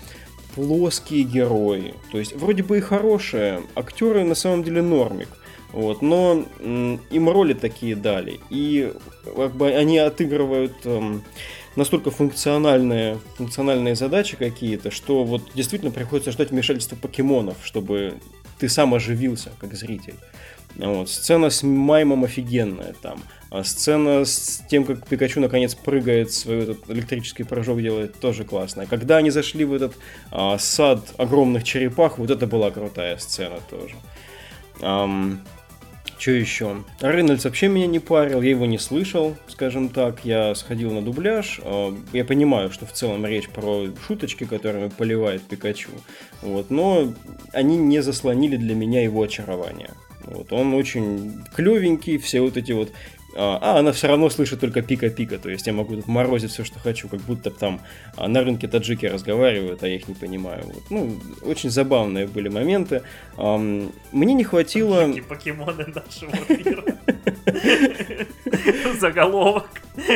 плоские герои. То есть, вроде бы и хорошие, актеры на самом деле нормик. Вот, но им роли такие дали. И как бы они отыгрывают эм, настолько функциональные, функциональные задачи какие-то, что вот действительно приходится ждать вмешательства покемонов, чтобы ты сам оживился как зритель. Вот. Сцена с маймом офигенная там. А сцена с тем, как Пикачу наконец прыгает, свой этот электрический прыжок делает, тоже классная. Когда они зашли в этот а, сад огромных черепах, вот это была крутая сцена тоже. Ам, что еще? Рейнольдс вообще меня не парил, я его не слышал, скажем так. Я сходил на дубляж. Я понимаю, что в целом речь про шуточки, которыми поливает Пикачу. Вот, но они не заслонили для меня его очарование. Вот, он очень клевенький, все вот эти вот а, а она все равно слышит только пика-пика, то есть я могу тут морозить все, что хочу, как будто там а, на рынке таджики разговаривают, а я их не понимаю. Вот. Ну, очень забавные были моменты. Мне не хватило... Таджики, покемоны нашего мира. *laughs* *laughs* Заголовок.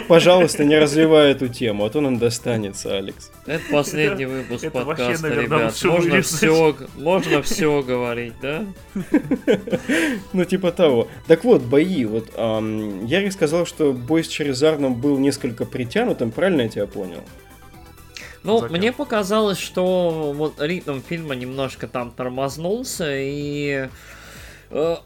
Пожалуйста, не развивай эту тему, а то нам достанется, Алекс. Это последний выпуск это подкаста, вообще, наверное, ребят. Можно все, можно все говорить, да? *laughs* Ну, типа того. Так вот, бои. Вот эм, Ярик сказал, что бой с Черезарном был несколько притянутым, правильно я тебя понял? Ну, Зачем? мне показалось, что вот ритм фильма немножко там тормознулся, и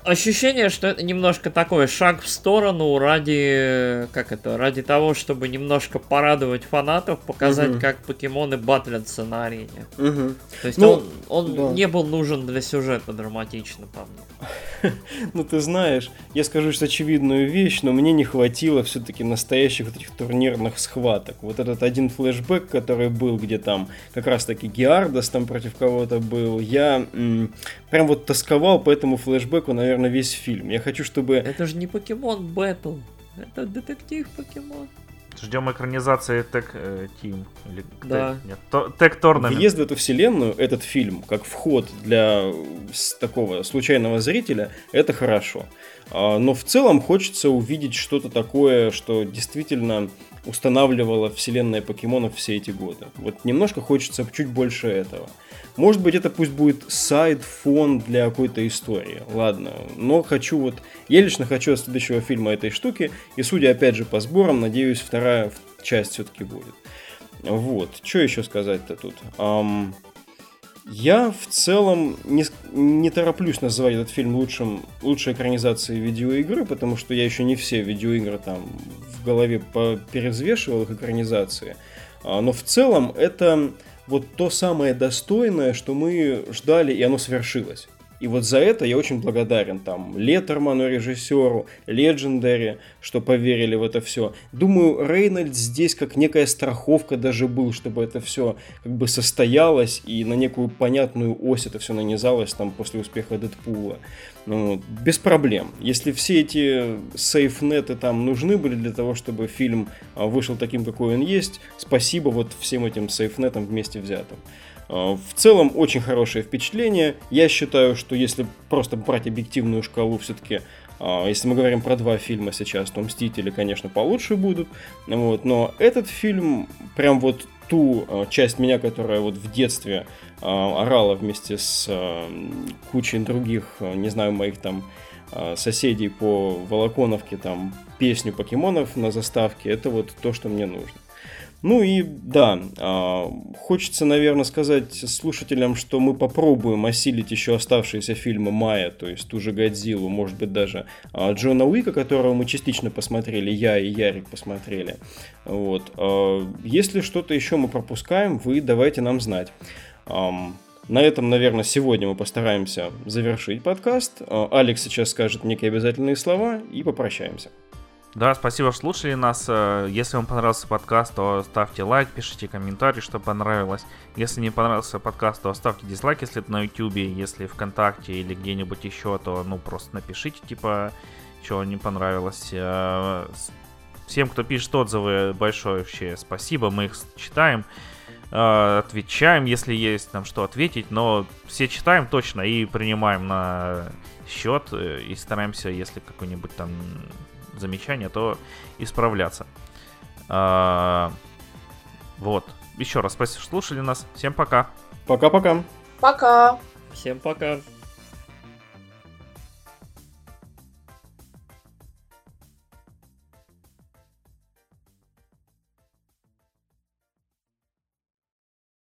ощущение, что это немножко такой шаг в сторону ради, как это, ради того, чтобы немножко порадовать фанатов, показать, угу. как покемоны батлятся на арене. Угу. То есть ну, он, он да. не был нужен для сюжета драматично, по мне. *laughs* Ну, ты знаешь, я скажу что очевидную вещь, но мне не хватило все-таки настоящих вот этих турнирных схваток. Вот этот один флешбэк, который был, где там как раз-таки Геардас там против кого-то был, я м- прям вот тосковал по этому флешбеку, наверное, весь фильм. Я хочу, чтобы... Это же не покемон Бэтл, это детектив покемон. Ждем экранизации Тек э, Тим. Или да. Тек, нет. Въезд в эту вселенную, этот фильм, как вход для такого случайного зрителя, это хорошо. А, но в целом хочется увидеть что-то такое, что действительно устанавливало вселенная покемонов все эти годы. Вот немножко хочется чуть больше этого. Может быть, это пусть будет сайт-фон для какой-то истории. Ладно, но хочу вот... Я лично хочу от следующего фильма этой штуки, и судя опять же по сборам, надеюсь, вторая часть все-таки будет. Вот, что еще сказать-то тут? Um, я в целом не, не тороплюсь называть этот фильм лучшим, лучшей экранизацией видеоигры, потому что я еще не все видеоигры там в голове перезвешивал их экранизации. А, но в целом это вот то самое достойное, что мы ждали, и оно свершилось. И вот за это я очень благодарен там Леттерману, режиссеру, Legendary, что поверили в это все. Думаю, Рейнольд здесь как некая страховка даже был, чтобы это все как бы состоялось и на некую понятную ось это все нанизалось там после успеха Дэдпула. Ну, без проблем. Если все эти сейфнеты там нужны были для того, чтобы фильм а, вышел таким, какой он есть, спасибо вот всем этим сейфнетам вместе взятым. А, в целом очень хорошее впечатление. Я считаю, что если просто брать объективную шкалу, все-таки, а, если мы говорим про два фильма сейчас, то «Мстители», конечно, получше будут. Вот, но этот фильм, прям вот ту а, часть меня, которая вот в детстве орала вместе с кучей других, не знаю, моих там соседей по Волоконовке, там, песню покемонов на заставке, это вот то, что мне нужно. Ну и да, а, хочется, наверное, сказать слушателям, что мы попробуем осилить еще оставшиеся фильмы Майя, то есть ту же Годзиллу, может быть даже а, Джона Уика, которого мы частично посмотрели, я и Ярик посмотрели. Вот. А, если что-то еще мы пропускаем, вы давайте нам знать. На этом, наверное, сегодня мы постараемся завершить подкаст. Алекс сейчас скажет некие обязательные слова и попрощаемся. Да, спасибо, что слушали нас. Э, если вам понравился подкаст, то ставьте лайк, пишите комментарий, что понравилось. Если не понравился подкаст, то оставьте дизлайк, если это на YouTube, если ВКонтакте или где-нибудь еще, то ну просто напишите, типа, что не понравилось. Э, всем, кто пишет отзывы, большое вообще спасибо, мы их читаем э, отвечаем, если есть нам что ответить, но все читаем точно и принимаем на счет и стараемся, если какой-нибудь там замечания, то исправляться. А, вот. Еще раз спасибо, что слушали нас. Всем пока. Пока-пока. Пока. Всем пока.